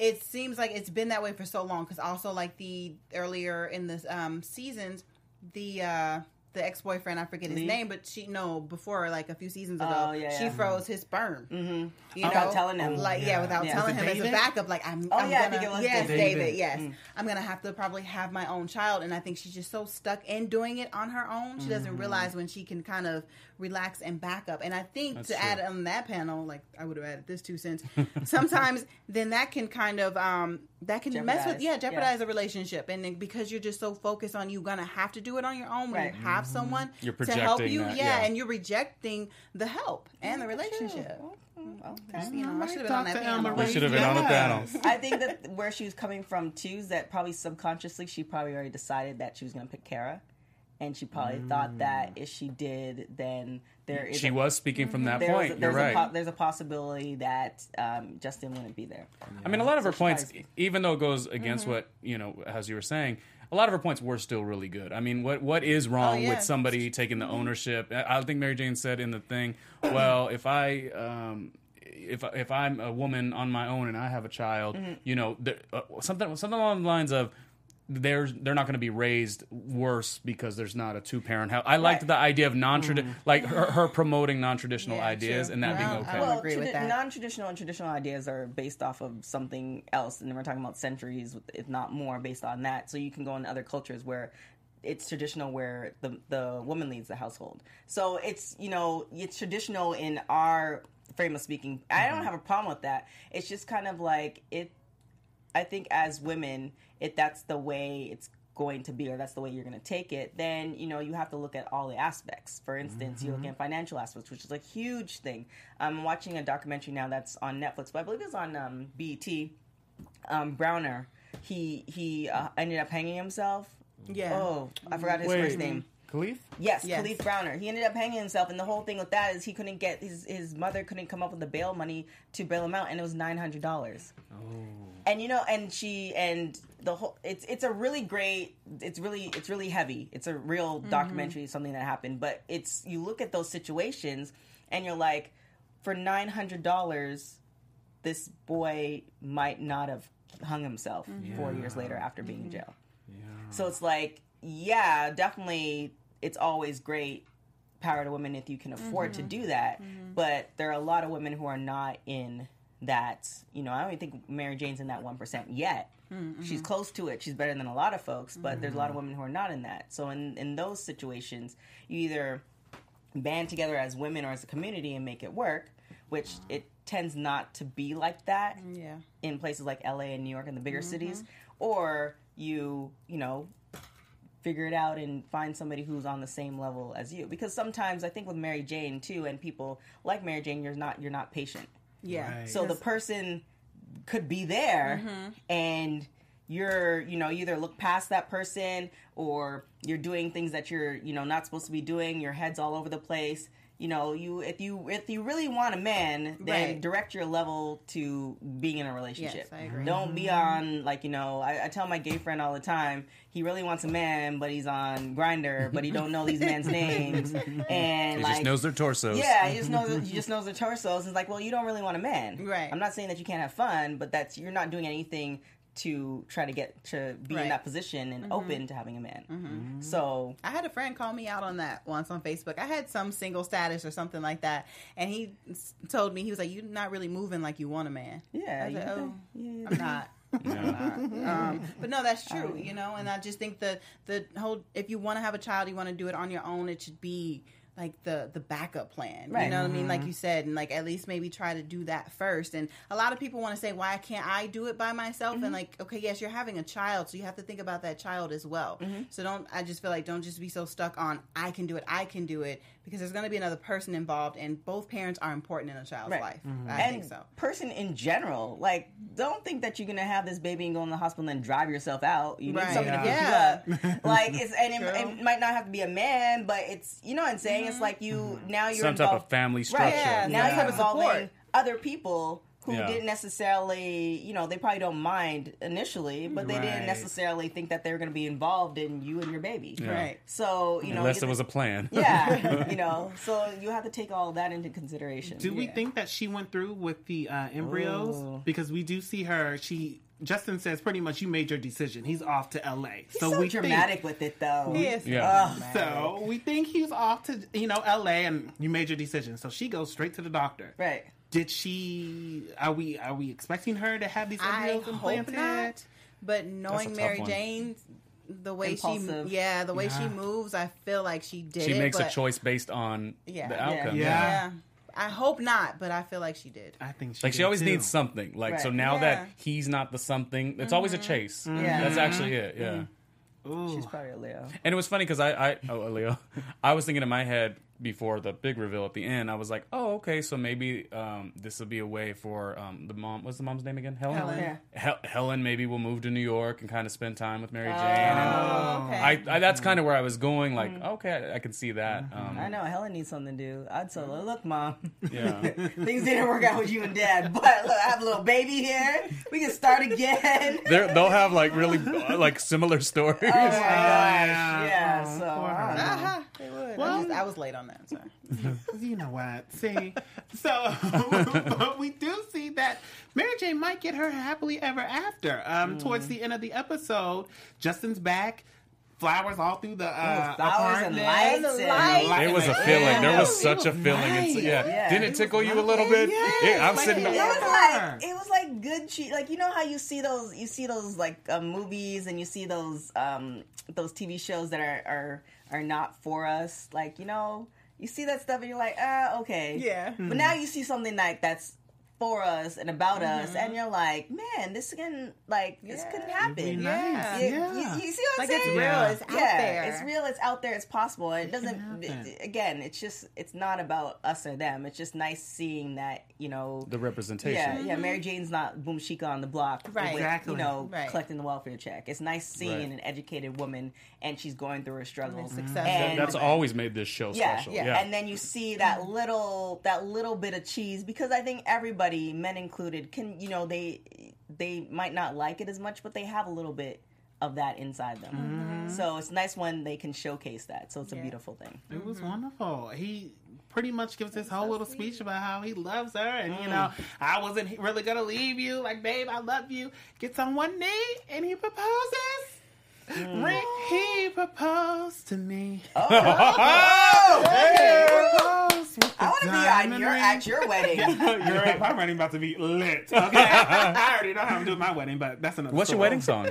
it seems like it's been that way for so long because also like the earlier in the um seasons the uh the ex-boyfriend i forget his Lee? name but she no before like a few seasons ago Oh, yeah, she yeah. froze his sperm mm-hmm. you Without telling him. like yeah, without Yeah. telling Was it him as a backup like i'm, Oh, I'm yeah, I gonna think it was yes David. david, David. yes i'm gonna have to probably have my own child and i think she's just so stuck in doing it on her own she doesn't Mm-hmm. realize when she can kind of relax and back up and i think That's to true. add on that panel like i would have added this two cents sometimes then that can kind of um that can mess with Jeopardize. yeah Yeah. jeopardize a relationship and then because you're just so focused on you gonna have to do it on your own when Right. you have mm-hmm. someone You're to help you that, yeah, yeah. and you're rejecting the help and the relationship mm-hmm. Okay. you know, I should have been on that panel. We should have been on the panel. I think that where she was coming from too is that probably subconsciously she probably already decided that she was going to pick Kara, and she probably thought that mm. if she did, then there is She a, was speaking from that there's, point. a, You're there's, right. a there's a possibility that um, Justin wouldn't be there. I mean, a lot of her points, even though it goes against what you know, as you were saying, a lot of her points were still really good. I mean, what what is wrong yeah. with somebody taking the ownership? I think Mary Jane said in the thing, well, if I. Um, if, if I'm a woman on my own and I have a child, you know, there, uh, something something along the lines of there's they're not going to be raised worse because there's not a two parent house. I liked Right. the idea of non traditional, like her, her promoting non traditional Yeah, ideas true. and that Yeah. being okay. don't well, agree with that. non-traditional and traditional ideas are based off of something else, and we're talking about centuries, if not more, based on that. So you can go in other cultures where it's traditional where the the woman leads the household. So it's you know it's traditional in our frame of speaking. I Mm-hmm. don't have a problem with that. It's just kind of like it. I think as women, if that's the way it's going to be, or that's the way you're going to take it, then you know you have to look at all the aspects. For instance, you look at financial aspects, which is a huge thing. I'm watching a documentary now that's on Netflix, but I believe it's on um, BET. Um, Browder, he he uh, ended up hanging himself. Yeah. Oh, I forgot his Wait. first name. Kalief? Yes, Yes. Kalief Browder. He ended up hanging himself, and the whole thing with that is he couldn't get his his mother couldn't come up with the bail money to bail him out, and it was nine hundred dollars. Oh. And you know, and she and the whole it's it's a really great. It's really it's really heavy. It's a real mm-hmm. documentary, something that happened. But it's you look at those situations, and you're like, for nine hundred dollars, this boy might not have hung himself four mm-hmm. years later after being in mm-hmm. jail. So it's like, yeah, definitely, it's always great power to women if you can afford to mm-hmm. do that. Mm-hmm. But there are a lot of women who are not in that. You know, I don't even think Mary Jane's in that one percent yet. Mm-hmm. She's close to it. She's better than a lot of folks, but there's a lot of women who are not in that. So in in those situations, you either band together as women or as a community and make it work, which it tends not to be like that Yeah. in places like LA and New York and the bigger cities, or you, you know, figure it out and find somebody who's on the same level as you. Because sometimes I think with Mary Jane too, and people like Mary Jane, you're not you're not patient. Yeah. Right. So the person could be there Mm-hmm. and you're, you know, you either look past that person or you're doing things that you're, you know, not supposed to be doing. Your head's all over the place. You know, you if you if you really want a man, then Right. direct your level to being in a relationship. Yes, I agree. Don't be mm-hmm. on like you know. I, I tell my gay friend all the time. He really wants a man, but he's on Grindr, but he don't know these men's names, and He like just knows their torsos. yeah, he just knows he just knows the torsos. And it's like, well, you don't really want a man, Right. I'm not saying that you can't have fun, but that's you're not doing anything to try to get to be Right. in that position and mm-hmm. open to having a man. Mm-hmm. Mm-hmm. So I had a friend call me out on that once on Facebook. I had some single status or something like that, and he s- told me he was like, "You're not really moving like you want a man." yeah, I was like, oh, yeah, I'm not." I'm. Um, but no, that's true, you know. And I just think the the whole if you want to have a child, you want to do it on your own. It should be like the the backup plan. Right. You know what I mean? Mm-hmm. Like you said, and like at least maybe try to do that first. And a lot of people want to say, why can't I do it by myself? Mm-hmm. And like, okay, yes, you're having a child, so you have to think about that child as well. Mm-hmm. So don't. I just feel like don't just be so stuck on I can do it, I can do it, because there's going to be another person involved, and both parents are important in a child's Right. life. Mm-hmm. I and think so. person in general, like, don't think that you're gonna have this baby and go in the hospital and then drive yourself out. You need Right. somebody Yeah. to pick you up. like, it's and it, it might not have to be a man, but it's you know what I'm saying. It's like you now you're Some type involved- of family structure. Right. Yeah, Now some you're type of involving other people who Yeah. didn't necessarily, you know, they probably don't mind initially, but they Right. didn't necessarily think that they were going to be involved in you and your baby. Yeah. Right. So you know, Unless you there was a plan. yeah, you know, so you have to take all that into consideration. Do we think that she went through with the uh, embryos? Ooh. Because we do see her. She Justin says pretty much you made your decision. He's off to L.A. He's so, we dramatic with it, though. He is Yeah. Think, so we think he's off to you know L.A. and you made your decision. So she goes straight to the doctor. Right. Did she? Are we? Are we expecting her to have these I embryos hope implanted? not. But knowing Mary one. Jane, the way Impulsive. she, yeah, the way she moves, I feel like she did She it. makes a choice based on Yeah. the Yeah. outcome. Yeah. Yeah. I hope not, but I feel like she did. I think she Like she always too. needs something. Like so now Yeah. that he's not the something, it's mm-hmm. always a chase. Yeah. That's mm-hmm. actually it. Yeah. Mm-hmm. Ooh. She's probably a Leo. And it was funny because I, I, oh, a Leo, I was thinking in my head before the big reveal at the end. I was like, oh, okay, so maybe um, this will be a way for um, the mom. What's the mom's name again? Helen. Helen. Yeah. Hel- Helen maybe will move to New York and kind of spend time with Mary Jane. Oh, and okay. I, I, that's kind of where I was going. Like, okay, I, I can see that. Um, I know Helen needs something to do. I'd tell her, look, mom, Yeah. things didn't work out with you and dad, but look, I have a little baby here. We can start again. They're, they'll have like really like similar stories. Oh my gosh. yeah. Yeah. Oh, So poor I. Uh-huh, they would. Well- I, just, I was late on that. Sorry. You know what? See, so but we do see that Mary Jane might get her happily ever after. Um, towards the end of the episode, Justin's back. Flowers all through the uh, flowers and lights And and- lights. It was a Yeah. feeling. There was It such a feeling. It's, yeah. Yeah. Didn't it It tickle you a little bit? Yes. Yeah, I'm Like sitting. it- It was like it was like good cheese. Like you know how you see those you see those like uh, movies and you see those um those TV shows that are are are not for us. Like you know you see that stuff and you're like ah okay Yeah. But now you see something like that's for us and about us and mm-hmm. you're like man this can like this Yeah. could happen. It'd Yeah. nice. You, Yeah. you- you see what I'm Like it's saying? real. Yeah. It's out yeah, there. it's real. It's out there. It's possible. It doesn't. happen. again, it's just. It's not about us or them. It's just nice seeing that you know. The representation. yeah, yeah. Mm-hmm. Mary Jane's not boom chica on the block, Right. With, Exactly. You know, Right. collecting the welfare check. It's nice seeing Right. an educated woman and she's going through her struggles. successful. And That's always made this show yeah, special. yeah, and then you see that little that little bit of cheese because I think everybody, men included, can you know they they might not like it as much, but they have a little bit of that inside them. So it's nice when they can showcase that. So it's a beautiful thing. It was wonderful. He pretty much gives this whole little speech about how he loves her, and you mm. know, I wasn't really gonna leave you. Like, babe, I love you. Gets on one knee and he proposes. Rick, he proposed to me. Proposed with the I want to be on your ring. at your wedding. Your my wedding about to be lit. Okay, I already know how I'm doing my wedding, but that's another. What's your wedding song?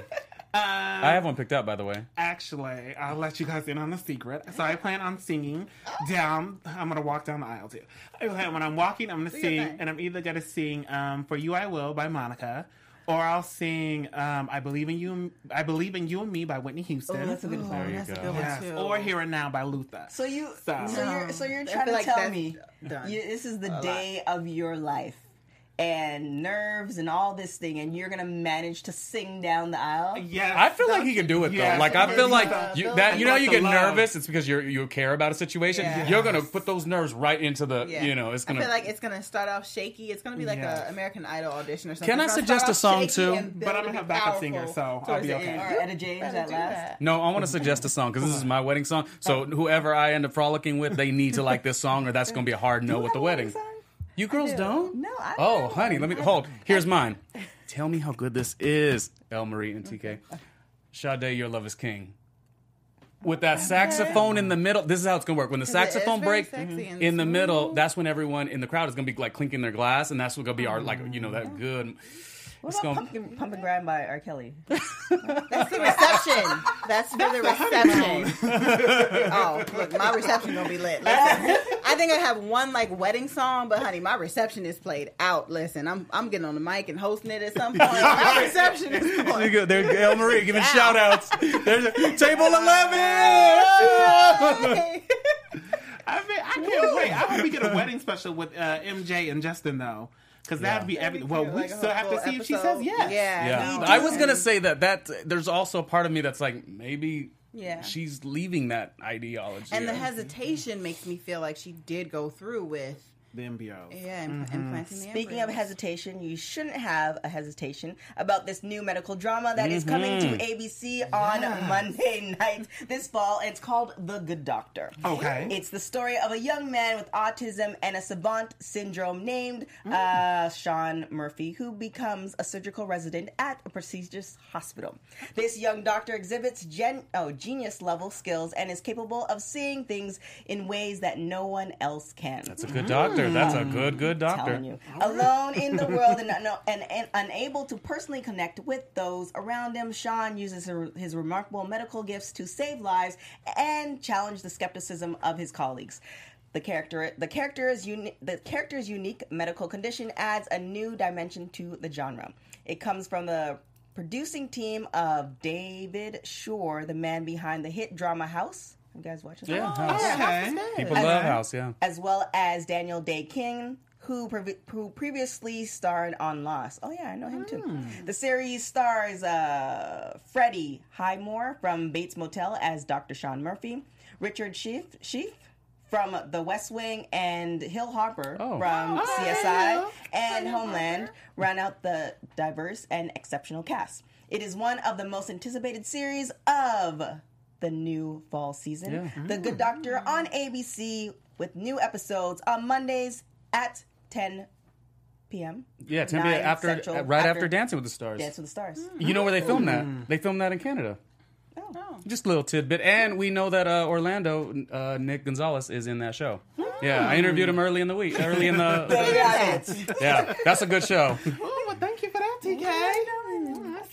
I have one picked up, by the way. Actually, I'll let you guys in on the secret. So I plan on singing down. I'm gonna walk down the aisle too. Okay, When I'm walking, I'm gonna sing, and I'm either gonna sing um, "For You I Will" by Monica, or I'll sing um, "I Believe in You." I believe in you and me by Whitney Houston. Oh, that's a good Oh, song. you that's a go. good one too. or "Here and Now" by Luther. So you, So- so, you're, so you're trying to like tell me done. you, this is the lot. day of your life. And nerves and all this thing, and you're gonna manage to sing down the aisle. Yeah, I feel like he can do it though. Yes. Like I feel like the- you, that you know like you get nervous. It's because you you care about a situation. Yeah. You're gonna put those nerves right into the Yeah. you know it's gonna. feel like it's gonna start off shaky. It's gonna be like Yes. a American Idol audition or something. Can I suggest a song, too? But I'm to gonna have backup powerful singers, so I'll be okay. end. Or Etta James at last. that. no, I want to suggest a song because this is my wedding song. So whoever I end up frolicking with, they need to like this song, or that's gonna be a hard no with the wedding. You girls don't? No, I Oh, don't. honey, let me hold. Here's mine. Tell me how good this is, El Marie and TK. Sade, your love is king. With that saxophone in the middle, this is how it's gonna work. When the saxophone very breaks sexy and in the middle, that's when everyone in the crowd is gonna be like clinking their glass, and that's what gonna be our like you know that good. What It's about gonna- Pumpkin, Pump Grind by R. Kelly? That's the reception. That's for the reception. oh, look, my reception gonna be lit. Listen, I think I have one like wedding song, but honey, my reception is played out. Listen, I'm I'm getting on the mic and hosting it at some point. My reception is There you going. go. There, El Marie giving shout outs. There's a, table 11. I mean, I can't wait. I hope we get a wedding special with uh, MJ and Justin though, because that'd be every. Well, we Like still have to whole see if she says yes. Yeah, Yeah, me I was gonna say that that there's also a part of me that's like maybe Yeah. she's leaving that ideology. And the hesitation makes me feel like she did go through with The MBO. yeah, impl- implanting mm-hmm. the Speaking of hesitation, you shouldn't have a hesitation about this new medical drama that is coming to mm-hmm. ABC on Monday night this fall. It's called The Good Doctor. Okay. It's the story of a young man with autism and a savant syndrome named mm. uh, Sean Murphy, who becomes a surgical resident at a prestigious hospital. This young doctor exhibits gen- oh, genius level skills and is capable of seeing things in ways that no one else can. That's a good doctor. That's a good, mm-hmm. good doctor. Alone in the world and, and, and unable to personally connect with those around him, Sean uses her, his remarkable medical gifts to save lives and challenge the skepticism of his colleagues. The character, the character's uni- the character's unique medical condition adds a new dimension to the genre. It comes from the producing team of David Shore, the man behind the hit drama House. You guys watching? that? Yeah, House. Okay. People love House. Yeah. as well as Daniel Dae Kim, who, previ- who previously starred on Lost. Oh yeah, I know him too. The series stars uh, Freddie Highmore from Bates Motel as Dr. Sean Murphy, Richard Schiff, Schiff from The West Wing, and Hill Harper Oh. from CSI and Homeland round out the diverse and exceptional cast. It is one of the most anticipated series of the new fall season. Yeah. The Good Doctor on ABC with new episodes on Mondays at 10 p.m. Yeah, 10 p.m. after, Central, right after, after Dancing with the Stars. Dance with the Stars. You know where they filmed that? They filmed that in Canada. Oh. Just a little tidbit, and we know that uh, Orlando uh, Nick Gonzalez is in that show. Yeah, I interviewed him early in the week, early in the. yeah, that's a good show. Oh, well, thank you for that, TK.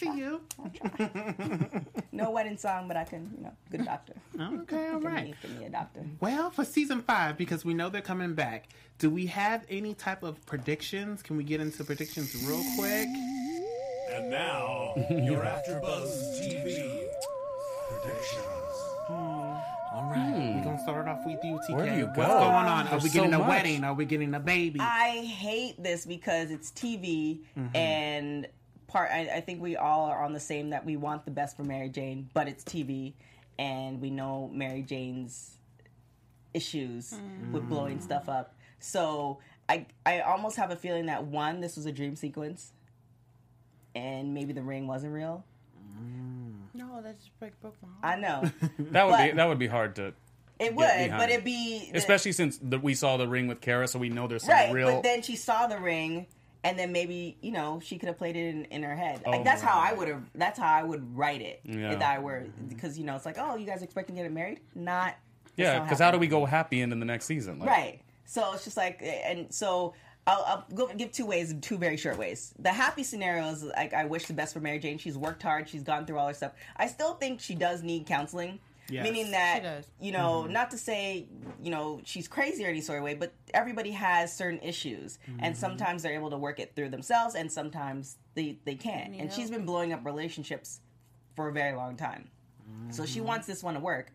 I see you. No wedding song, but I can, you know, good doctor. Okay, all Give right. me, a doctor. Well, for season five, because we know they're coming back, do we have any type of predictions? Can we get into predictions real quick? And now, you're AfterBuzz TV predictions. Hmm. All right, hmm. we're gonna start off with you, TK. Where do you What's go? going on? Are we getting so a much. wedding? Are we getting a baby? I hate this because it's TV mm-hmm. and part. I, I think we all are on the same that we want the best for Mary Jane, but it's TV, and we know Mary Jane's issues mm. with blowing stuff up. So I I almost have a feeling that one, this was a dream sequence, and maybe the ring wasn't real. Mm. No, that just break broke my heart. I know That would be that would be hard to, it would, but it'd be especially since the, we saw the ring with Kara, so we know there's some right. real. But then she saw the ring, and then maybe you know she could have played it in, in her head. Oh, like that's how I would have. That's how I would write it Yeah. if I were mm-hmm. because you know it's like oh you guys expecting to get married? Not yeah, because how do we go happy end in the next season? Like, Right. So it's just like, and so I'll, I'll go, give two ways, two very short ways. The happy scenario is like, I wish the best for Mary Jane. She's worked hard. She's gone through all her stuff. I still think she does need counseling. Yes. Meaning that, She does. you know, mm-hmm. not to say, you know, she's crazy or any sort of way, but everybody has certain issues. And mm-hmm. sometimes they're able to work it through themselves and sometimes they, they can't. And she's been blowing up relationships for a very long time. So she mm-hmm. wants this one to work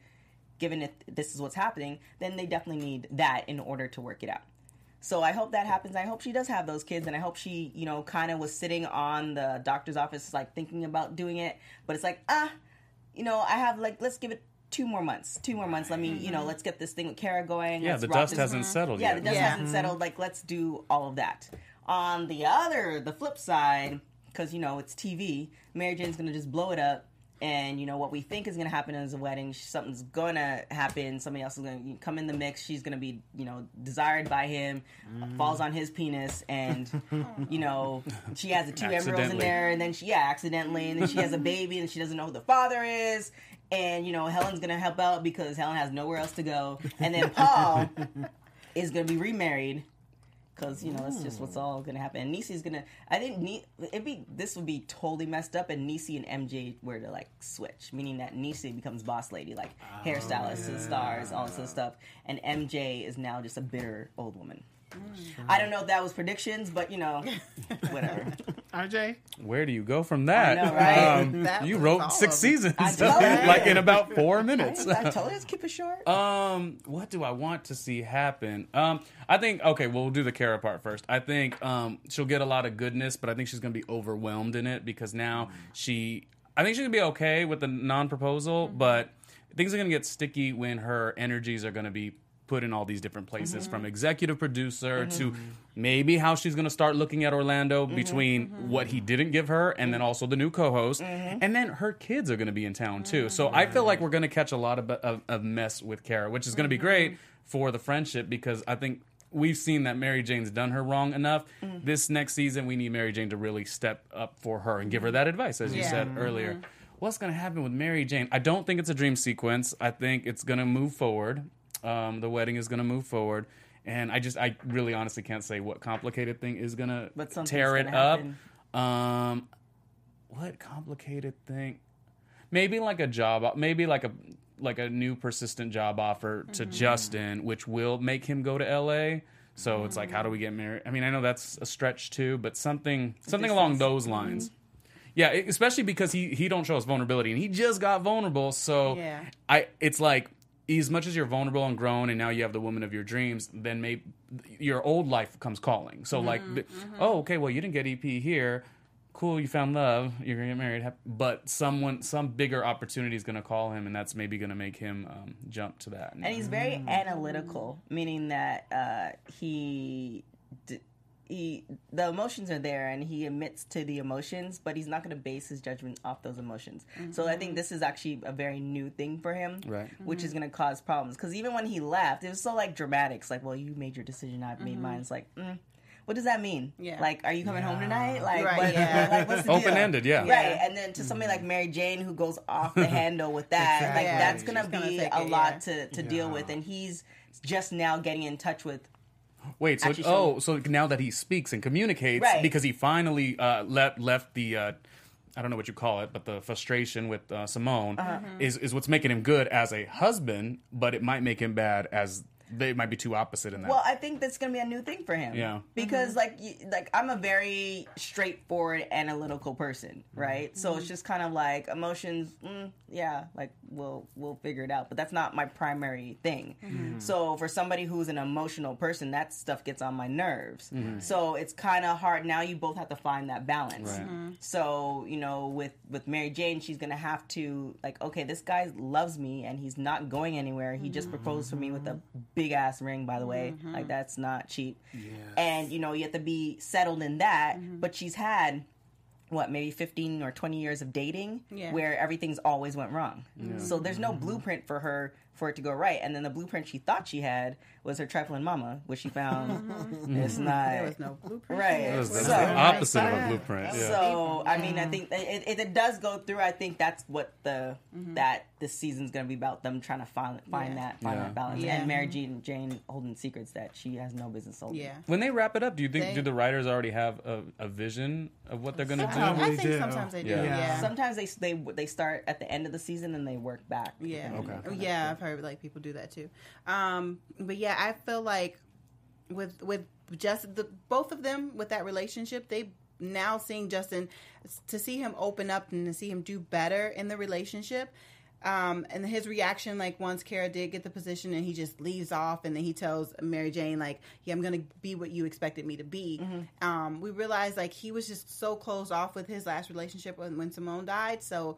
given if this is what's happening, then they definitely need that in order to work it out. So I hope that happens. I hope she does have those kids, and I hope she, you know, kind of was sitting on the doctor's office, like thinking about doing it. But it's like, ah, you know, I have like, let's give it two more months. Two more months. Let me, you know, mm-hmm. let's get this thing with Kara going. Yeah, Let's the rock dust this- hasn't settled Yeah, yet. the dust Yeah. hasn't mm-hmm. settled. Like, let's do all of that. On the other, the flip side, because you know it's TV, Mary Jane's gonna just blow it up. And you know what we think is going to happen is a wedding. Something's going to happen. Somebody else is going to come in the mix. She's going to be, you know, desired by him. Mm. Falls on his penis, and you know, she has the two embryos in there. And then she, yeah, accidentally, and then she has a baby, and she doesn't know who the father is. And you know, Helen's to help out because Helen has nowhere else to go. And then Paul is to be remarried because you know that's just what's hmm. all gonna happen. And Niecy's gonna. I think ne- it'd be this would be totally messed up, and Niecy and MJ were to like switch, meaning that Niecy becomes boss lady, like hairstylist to oh, the stars, all this other stuff, and MJ is now just a bitter old woman. I don't know if that was predictions, but you know, whatever. RJ? Where do you go from that? I know, right? Um, That you was wrote six of it. seasons, I told like in about four minutes. I told you, let's keep it short. Um, what do I want to see happen? Um, I think okay, we'll do the Kara part first. I think um she'll get a lot of goodness, but I think she's gonna be overwhelmed in it because now she, I think she's gonna be okay with the non-proposal, but things are gonna get sticky when her energies are gonna be put in all these different places from mm-hmm. executive producer to mm-hmm. maybe how she's going to start looking at Orlando mm-hmm. between what he didn't give her and then also the new co-host. And then her kids are going to be in town too. So I feel like we're going to catch a lot of, of, of mess with Kara which is going to be great for the friendship because I think we've seen that Mary Jane's done her wrong enough. This next season we need Mary Jane to really step up for her and give her that advice as you said earlier. What's going to happen with Mary Jane? I don't think it's a dream sequence. I think it's going to move forward um, the wedding is going to move forward, and I just, I really honestly can't say what complicated thing is going to tear it up. Um, what complicated thing? Maybe like a job, maybe like a like a new persistent job offer to Justin, which will make him go to L.A. So it's like, how do we get married? I mean, I know that's a stretch too, but something something along those lines. Yeah, e- especially because he he don't show us vulnerability, and he just got vulnerable. So Yeah. I, it's like as much as you're vulnerable and grown, and now you have the woman of your dreams, then maybe your old life comes calling. So like, th- oh, okay, well you didn't get EP here. Cool, you found love. You're gonna get married, but someone, some bigger opportunity is gonna call him, and that's maybe gonna make him um, jump to that. and he's very analytical, meaning that uh, he, d- he, the emotions are there, and he admits to the emotions, but he's not going to base his judgment off those emotions. So I think mm-hmm. this is actually a very new thing for him, Right. Which is mm-hmm. going to cause problems because even when he left, it was so like dramatics like, well, you made your decision, I've made mine. Mm-hmm. It's like. Mm, what does that mean? Yeah. Like, are you coming home tonight? Like, Right, what, yeah. like what's the deal? Open-ended, yeah. Right, Yeah. and then to somebody like Mary Jane who goes off the handle with that, like that's gonna She's gonna be a it, lot yeah. to, to deal with, and he's just now getting in touch with. Wait, so Actually, oh, so now that he speaks and communicates, Right. because he finally uh, left left the. Uh, I don't know what you call it, but the frustration with uh, Simone Uh-huh. is is what's making him good as a husband, but it might make him bad as they might be too opposite in that. Well, I think that's gonna be a new thing for him. Yeah. because like you, like I'm a very straightforward, analytical person, mm-hmm. right? So it's mm-hmm. just kind of like emotions. Mm, yeah, like we'll we'll figure it out, but that's not my primary thing. Mm-hmm. So for somebody who's an emotional person, that stuff gets on my nerves. So it's kind of hard. Now you both have to find that balance. Right. So you know, with with Mary Jane, she's gonna have to like, okay, this guy loves me and he's not going anywhere. He just proposed for me with a big ass ring, by the way. Like that's not cheap. And you know, you have to be settled in that. But she's had what maybe 15 or 20 years of dating Yeah. where everything's always went wrong so there's no Mm-hmm. blueprint for her for it to go right and then the blueprint she thought she had was her trifling mama which she found mm-hmm. it's not There was no blueprint. Right. That was- that's So- the opposite of a blueprint. Yeah. so I mean, I think that it, it, it does go through. I think that's what the mm-hmm. that this season's going to be about them trying to find find Yeah. that find Yeah. that balance. Yeah. And Mary Jane Jane holding secrets that she has no business holding. Yeah. when they wrap it up, do you think They- do the writers already have a, a vision of what they're going to do? I think do. sometimes they do. Yeah. Yeah. Yeah. Sometimes they they they start at the end of the season and they work back. Yeah. Okay. Yeah, I've heard like people do that too. Um, but yeah, I feel like with with just the both of them with that relationship, they now seeing Justin to see him open up and to see him do better in the relationship. Um, and his reaction, like once Kara did get the position, and he just leaves off, and then he tells Mary Jane, like, "Yeah, I'm gonna be what you expected me to be." Um, we realized like he was just so closed off with his last relationship when, when Simone died, so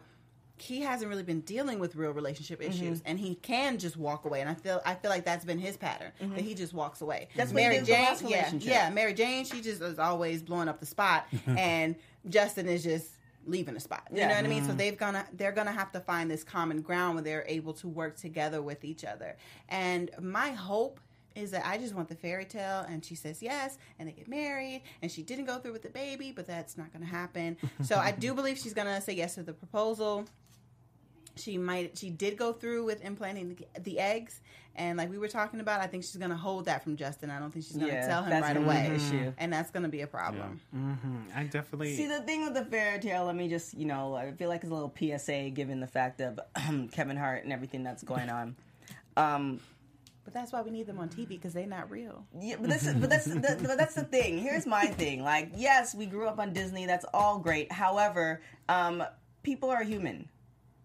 he hasn't really been dealing with real relationship issues, mm-hmm. and he can just walk away. And I feel I feel like that's been his pattern that mm-hmm. he just walks away. That's did with yeah, relationship. yeah, Mary Jane, she just is always blowing up the spot, and Justin is just leaving the spot. You Yeah. know what I mean? So mm-hmm. they've gonna they're gonna have to find this common ground where they're able to work together with each other. And my hope is that I just want the fairy tale and she says yes and they get married and she didn't go through with the baby, but that's not gonna happen. So I do believe she's gonna say yes to the proposal. She might she did go through with implanting the, the eggs and like we were talking about i think she's gonna hold that from justin i don't think she's gonna Yeah, tell him right away an issue. and that's gonna be a problem Mm-hmm. I definitely. See, the thing with the fairy tale, let me just, you know, I feel like it's a little PSA given the fact of Kevin Hart and everything that's going on. Um, but that's why we need them on tv because they're not real yeah, but that's but that's the, but that's the thing. Here's my thing. Like, yes, we grew up on Disney. That's all great. However, um, people are human.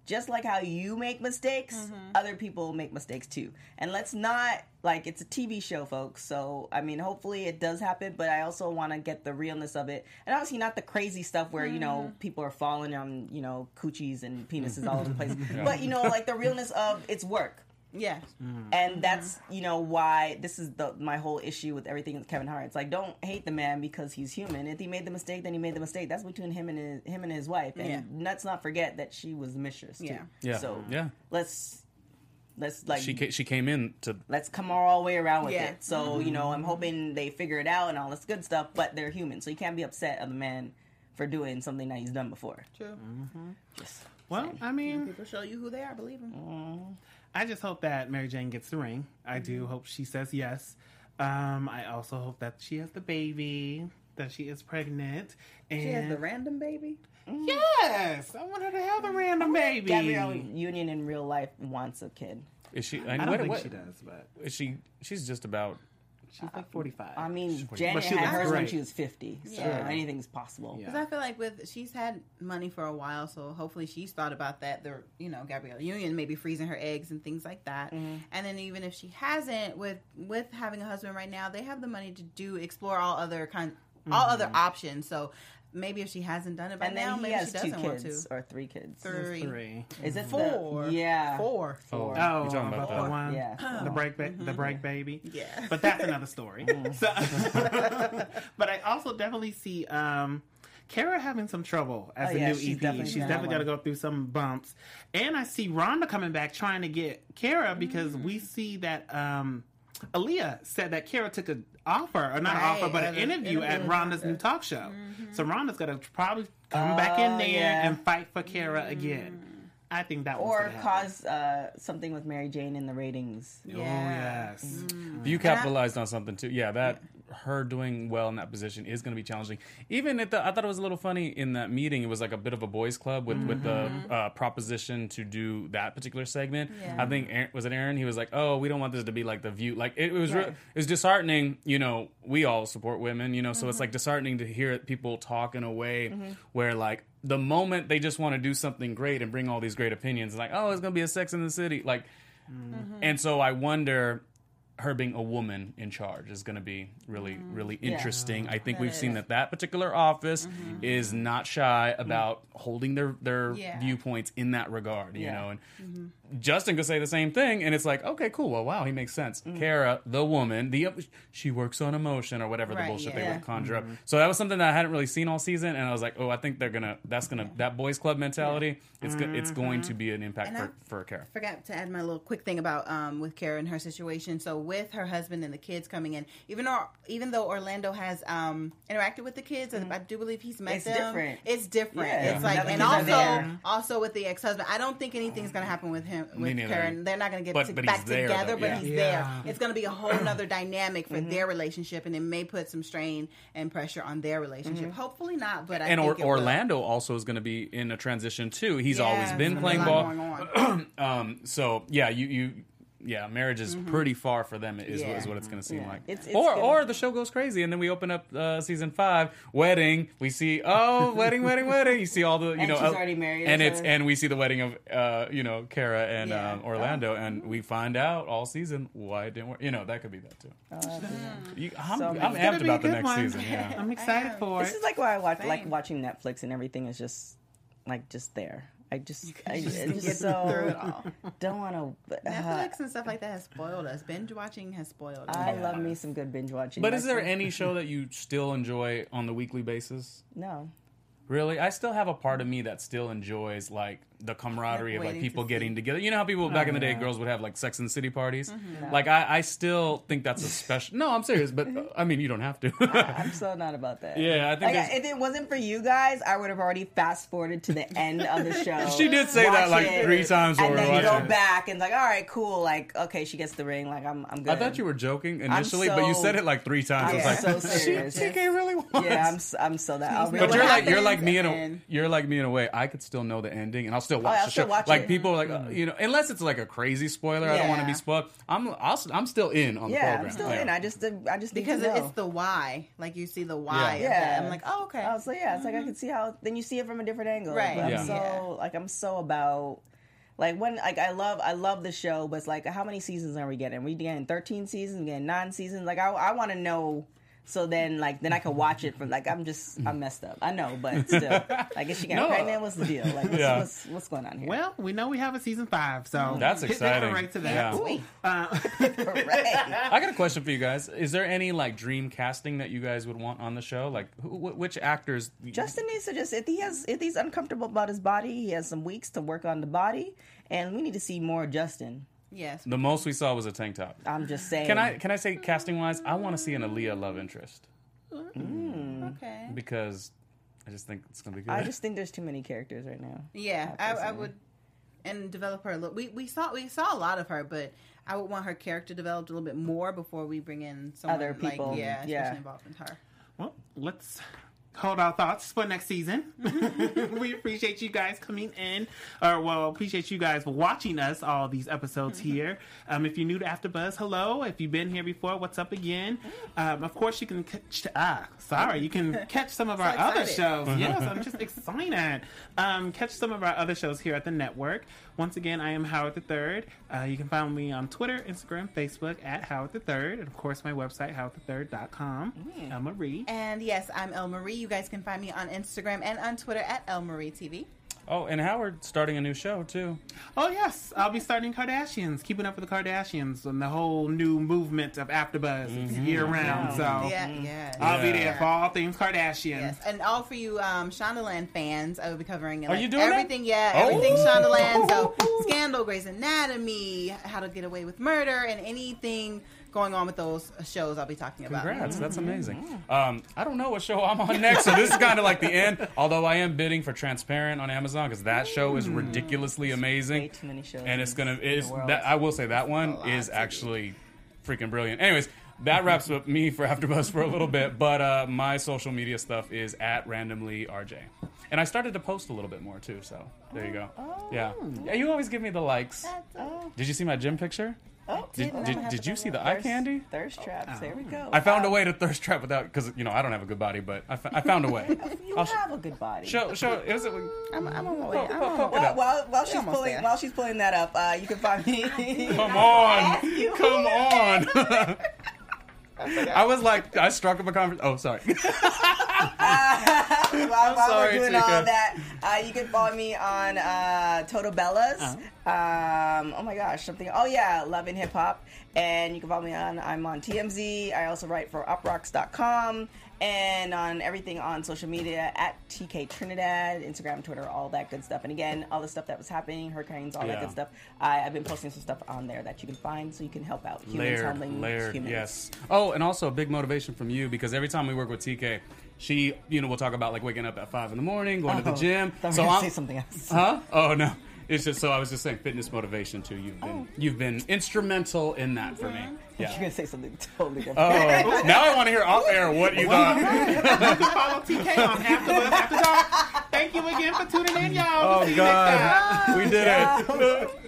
Just like how you make mistakes, mm-hmm. other people make mistakes too. And let's not like it's a TV show, folks. So I mean, hopefully it does happen. But I also want to get the realness of it, and obviously not the crazy stuff where you know mm-hmm. people are falling on you know coochies and penises all over the place. But you know, like the realness of it's work yeah mm. and that's mm-hmm. you know why this is the my whole issue with everything with Kevin Hart. It's like don't hate the man because he's human. If he made the mistake, then he made the mistake. That's between him and his, him and his wife. And Yeah. let's not forget that she was the mistress. Too. Yeah. Yeah. So Yeah. let's let's like She ca- she came in to let's come all the way around with Yeah. it. So mm-hmm. you know I'm hoping they figure it out and all this good stuff. But they're human, so you can't be upset at the man for doing something that he's done before. true mm-hmm. Just well, I mean, people show you who they are believe them I just hope that Mary Jane gets the ring. I do Mm-hmm. hope she says yes. Um, I also hope that she has the baby, that she is pregnant, and she has the random baby yes, I want her to have the random baby. Gabrielle Union in real life wants a kid. is she? I don't what, think what- she does, but Is she? She's just about. She's like um, forty-five. I mean, But Janet she had looks hers when great. she was 50, so Yeah. anything's possible. Yeah. Because I feel like with she's had money for a while, so hopefully she's thought about that. The you know Gabrielle Union maybe freezing her eggs and things like that. Mm-hmm. And then even if she hasn't, with with having a husband right now, they have the money to do explore all other kind all mm-hmm. other options. So maybe if she hasn't done it by And now, then he maybe has she doesn't want kids to. or three kids. Three. three. Is it the- Four. yeah. Four. Four. Oh, You talking about the one, Yeah. the break, ba- the break baby. Yeah. but that's another story. So, but I also definitely see um, Kara having some trouble as Oh, the yeah, new she's EP. definitely She's definitely got to go through some bumps, and I see Rhonda coming back trying to get Kara because Mm. we see that. Um, Aaliyah said that Kara took an offer, or not an offer, but an uh, interview at interview. Rhonda's new talk show. So Rhonda's gonna probably come back in Oh, there yeah. and fight for Kara again. I think that one's Or cause uh, something with Mary Jane in the ratings. Oh yes. You capitalized on something too. Yeah, that her doing well in that position is going to be challenging. Even at the, I thought it was a little funny in that meeting. It was like a bit of a boys' club with with the mm-hmm. uh, proposition to do that particular segment. I think Aaron, was it Aaron? He was like, "Oh, we don't want this to be like the view." Like it, was, re- it was disheartening. You know, we all support women. You know, so it's mm-hmm. like disheartening to hear people talk in a way mm-hmm. where like the moment they just want to do something great and bring all these great opinions, like, "Oh, it's going to be a Sex in the City," like. And so I wonder her being a woman in charge is going to be really, mm. really interesting. I think we've seen that that particular office mm-hmm. is not shy about holding their their Yeah. viewpoints in that regard. You Yeah. know, and mm-hmm. Justin could say the same thing, and it's like, okay, cool. Well, wow, he makes sense. Mm. Kara, the woman, the she works on emotion or whatever the Right, bullshit they yeah. would conjure up. Mm-hmm. So that was something that I hadn't really seen all season, and I was like, oh, I think they're gonna that's gonna that boys club mentality. It's go, it's going to be an impact And for I- for Kara. forgot to add my little quick thing about um, with Kara and her situation. So with her husband and the kids coming in, even though even though Orlando has um, interacted with the kids, and I do believe he's met It's them. different. It's different. Yeah. It's like and also also with the ex husband, I don't think anything's gonna happen with him with neither. Karen. They're not gonna get But- to- but he's back there, together, though, but yeah. he's Yeah. there. It's gonna be a whole nother dynamic for their relationship, and it may put some strain and pressure on their relationship. Hopefully not, but I and think or, it will. Orlando also is going to be in a transition too. He's Yeah, always been playing a ball. lot going on. Um, so yeah, you you yeah, marriage is pretty far for them. Is, Yeah. is what it's going to seem Yeah. like. It's- it's or good. or the show goes crazy, and then we open up uh, season five, wedding. We see oh wedding, wedding, wedding. You see all the you And know, she's uh, already married, and so- it's and we see the wedding of uh, you know Kara and Yeah. um, Orlando, and we find out all season why it didn't work. You know that could be that too. You- I'm, So I'm many- It's gonna amped about the next one. season. Yeah. I'm excited for This is like why I watch like watching Netflix and everything is just like just there. I just I just it's get just through so it all. don't want to. Uh, Netflix and stuff like that has spoiled us. Binge watching has spoiled us. I love me some good binge watching. But is there any show that you still enjoy on the weekly basis? no? Really, I still have a part of me that still enjoys like the camaraderie of like people to getting together. You know how people back in the day, yeah. girls would have like Sex and the City parties. Mm-hmm. Like I, I still think that's a special. No, I'm serious, but uh, I mean you don't have to. I'm so not about that. Yeah, I think Like, if it wasn't for you guys, I would have already fast forwarded to the end of the show. She did say that, like, it, three times and then were go it. back and like, all right, cool. Like, okay, she gets the ring. Like, I'm, I'm good. I thought you were joking initially, but you said it like three times. I'm I was like, so serious. TK really wants. Yeah, I'm, s- I'm so that. I'll But you're like you're like me in a you're like me in a way. I could still know the ending, and I'll still watch I'll the still show. watch like it. people are like, uh, you know, unless it's like a crazy spoiler, I don't want to be spoiled. I'm I'll, I'm still in on the Yeah, program. I'm still Yeah. in. I just, I just need because to know. it's the why. Like you see the why. of Yeah. I'm like, oh okay. Oh, so yeah, it's like I can see how. Then you see it from a different angle. Right. But I'm Yeah. so Yeah. like I'm so about like when like I love I love the show, but it's like how many seasons are we getting? we getting 13 seasons, we getting nine seasons. Like I I want to know. So then, like, then I can watch it from like I'm just I'm messed up. I know, but still, like, is she getting No. pregnant? What's the deal? Like, what's, Yeah. what's, what's going on here? Well, we know we have a season five, so That's hit exciting. Right to that. Yeah. Uh, right. I got a question for you guys. Is there any like dream casting that you guys would want on the show? Like, who, wh- which actors? Justin needs to just if he has if he's uncomfortable about his body, he has some weeks to work on the body, and we need to see more Justin. Yes. The most we saw was a tank top. I'm just saying. Can I can I say casting wise? I want to see an Aaliyah love interest mm. Okay. because I just think it's gonna be good. I just think there's too many characters right now. Yeah, I, I would, and develop her a little. We we saw we saw a lot of her, but I would want her character developed a little bit more before we bring in someone Other people. Like, yeah, especially Yeah. involved in her. well, let's hold our thoughts for next season. we appreciate you guys coming in, or well, appreciate you guys watching us all these episodes here. Um, if you're new to AfterBuzz, hello. If you've been here before, what's up again? Um, of course, you can catch. Ah, sorry, you can catch some of our other shows. yes, I'm just excited. Um, catch some of our other shows here at the network. Once again, I am Howard the Third. Uh, you can find me on Twitter, Instagram, Facebook at Howard the Third, and of course my website howardthethird.com. El Marie. And yes, I'm El Marie. You guys can find me on Instagram and on Twitter at El Marie TV. Oh, and Howard starting a new show too. Oh yes, I'll be starting Kardashians, keeping up with the Kardashians, and the whole new movement of AfterBuzz. It's year round, so Yeah, yeah. I'll be there for all things Kardashian. Yes, and all for you um, Shondaland fans, I will be covering Are you doing that? everything. Yeah, Oh. everything Shondaland. So Scandal, Grey's Anatomy, How to Get Away with Murder, and anything going on with those shows. I'll be talking about. Congrats, that's amazing. Um, I don't know what show I'm on next, so this is kind of like the end. Although I am bidding for Transparent on Amazon because that show is ridiculously amazing, Way too many shows and it's gonna. in It's that I will say that one is actually freaking brilliant. Anyways. That wraps up me for AfterBuzz for a little bit, but uh, my social media stuff is at randomly RJ, and I started to post a little bit more too. So there you go. Yeah, yeah. You always give me the likes. Did you see my gym picture? Oh, Did- didn't did- have did to you see the with eye candy? Thirst traps. There we go. I found a way to thirst trap without because you know I don't have a good body, but I, found a way. You I'll sh- have a good body. Show show is it? I'm, I'm on my way. Poke- I'm poke- on poke my it way. up. While, while she's almost pulling there. while she's pulling that up, uh, you can find me. Come on, come on. I was like, I struck up a conversation. Oh, sorry. While, while sorry, we're doing Tika. all that, uh, you can follow me on uh, Total Bellas. Uh-huh. Um, oh my gosh, something. Oh yeah, Love and Hip Hop. And you can follow me on. I'm on TMZ. I also write for uproxx.com and on everything on social media at TK Trinidad, Instagram, Twitter, all that good stuff. And again, all the stuff that was happening, hurricanes, all that good stuff. I, I've been posting some stuff on there that you can find so you can help out humans layered, layered, humans. yes. Oh, and also a big motivation from you because every time we work with TK, she, you know, we'll talk about like waking up at five in the morning, going to the Oh, gym. So I'm, say something else. Huh? Oh no. It's just so I was just saying fitness motivation too. You've been oh. you've been instrumental in that for me. You're gonna say something totally different. Oh, now I want to hear off air what you thought. follow TK on AfterBuzz After Dark. Thank you again for tuning in, y'all. We'll Oh see you next time. God, we did it.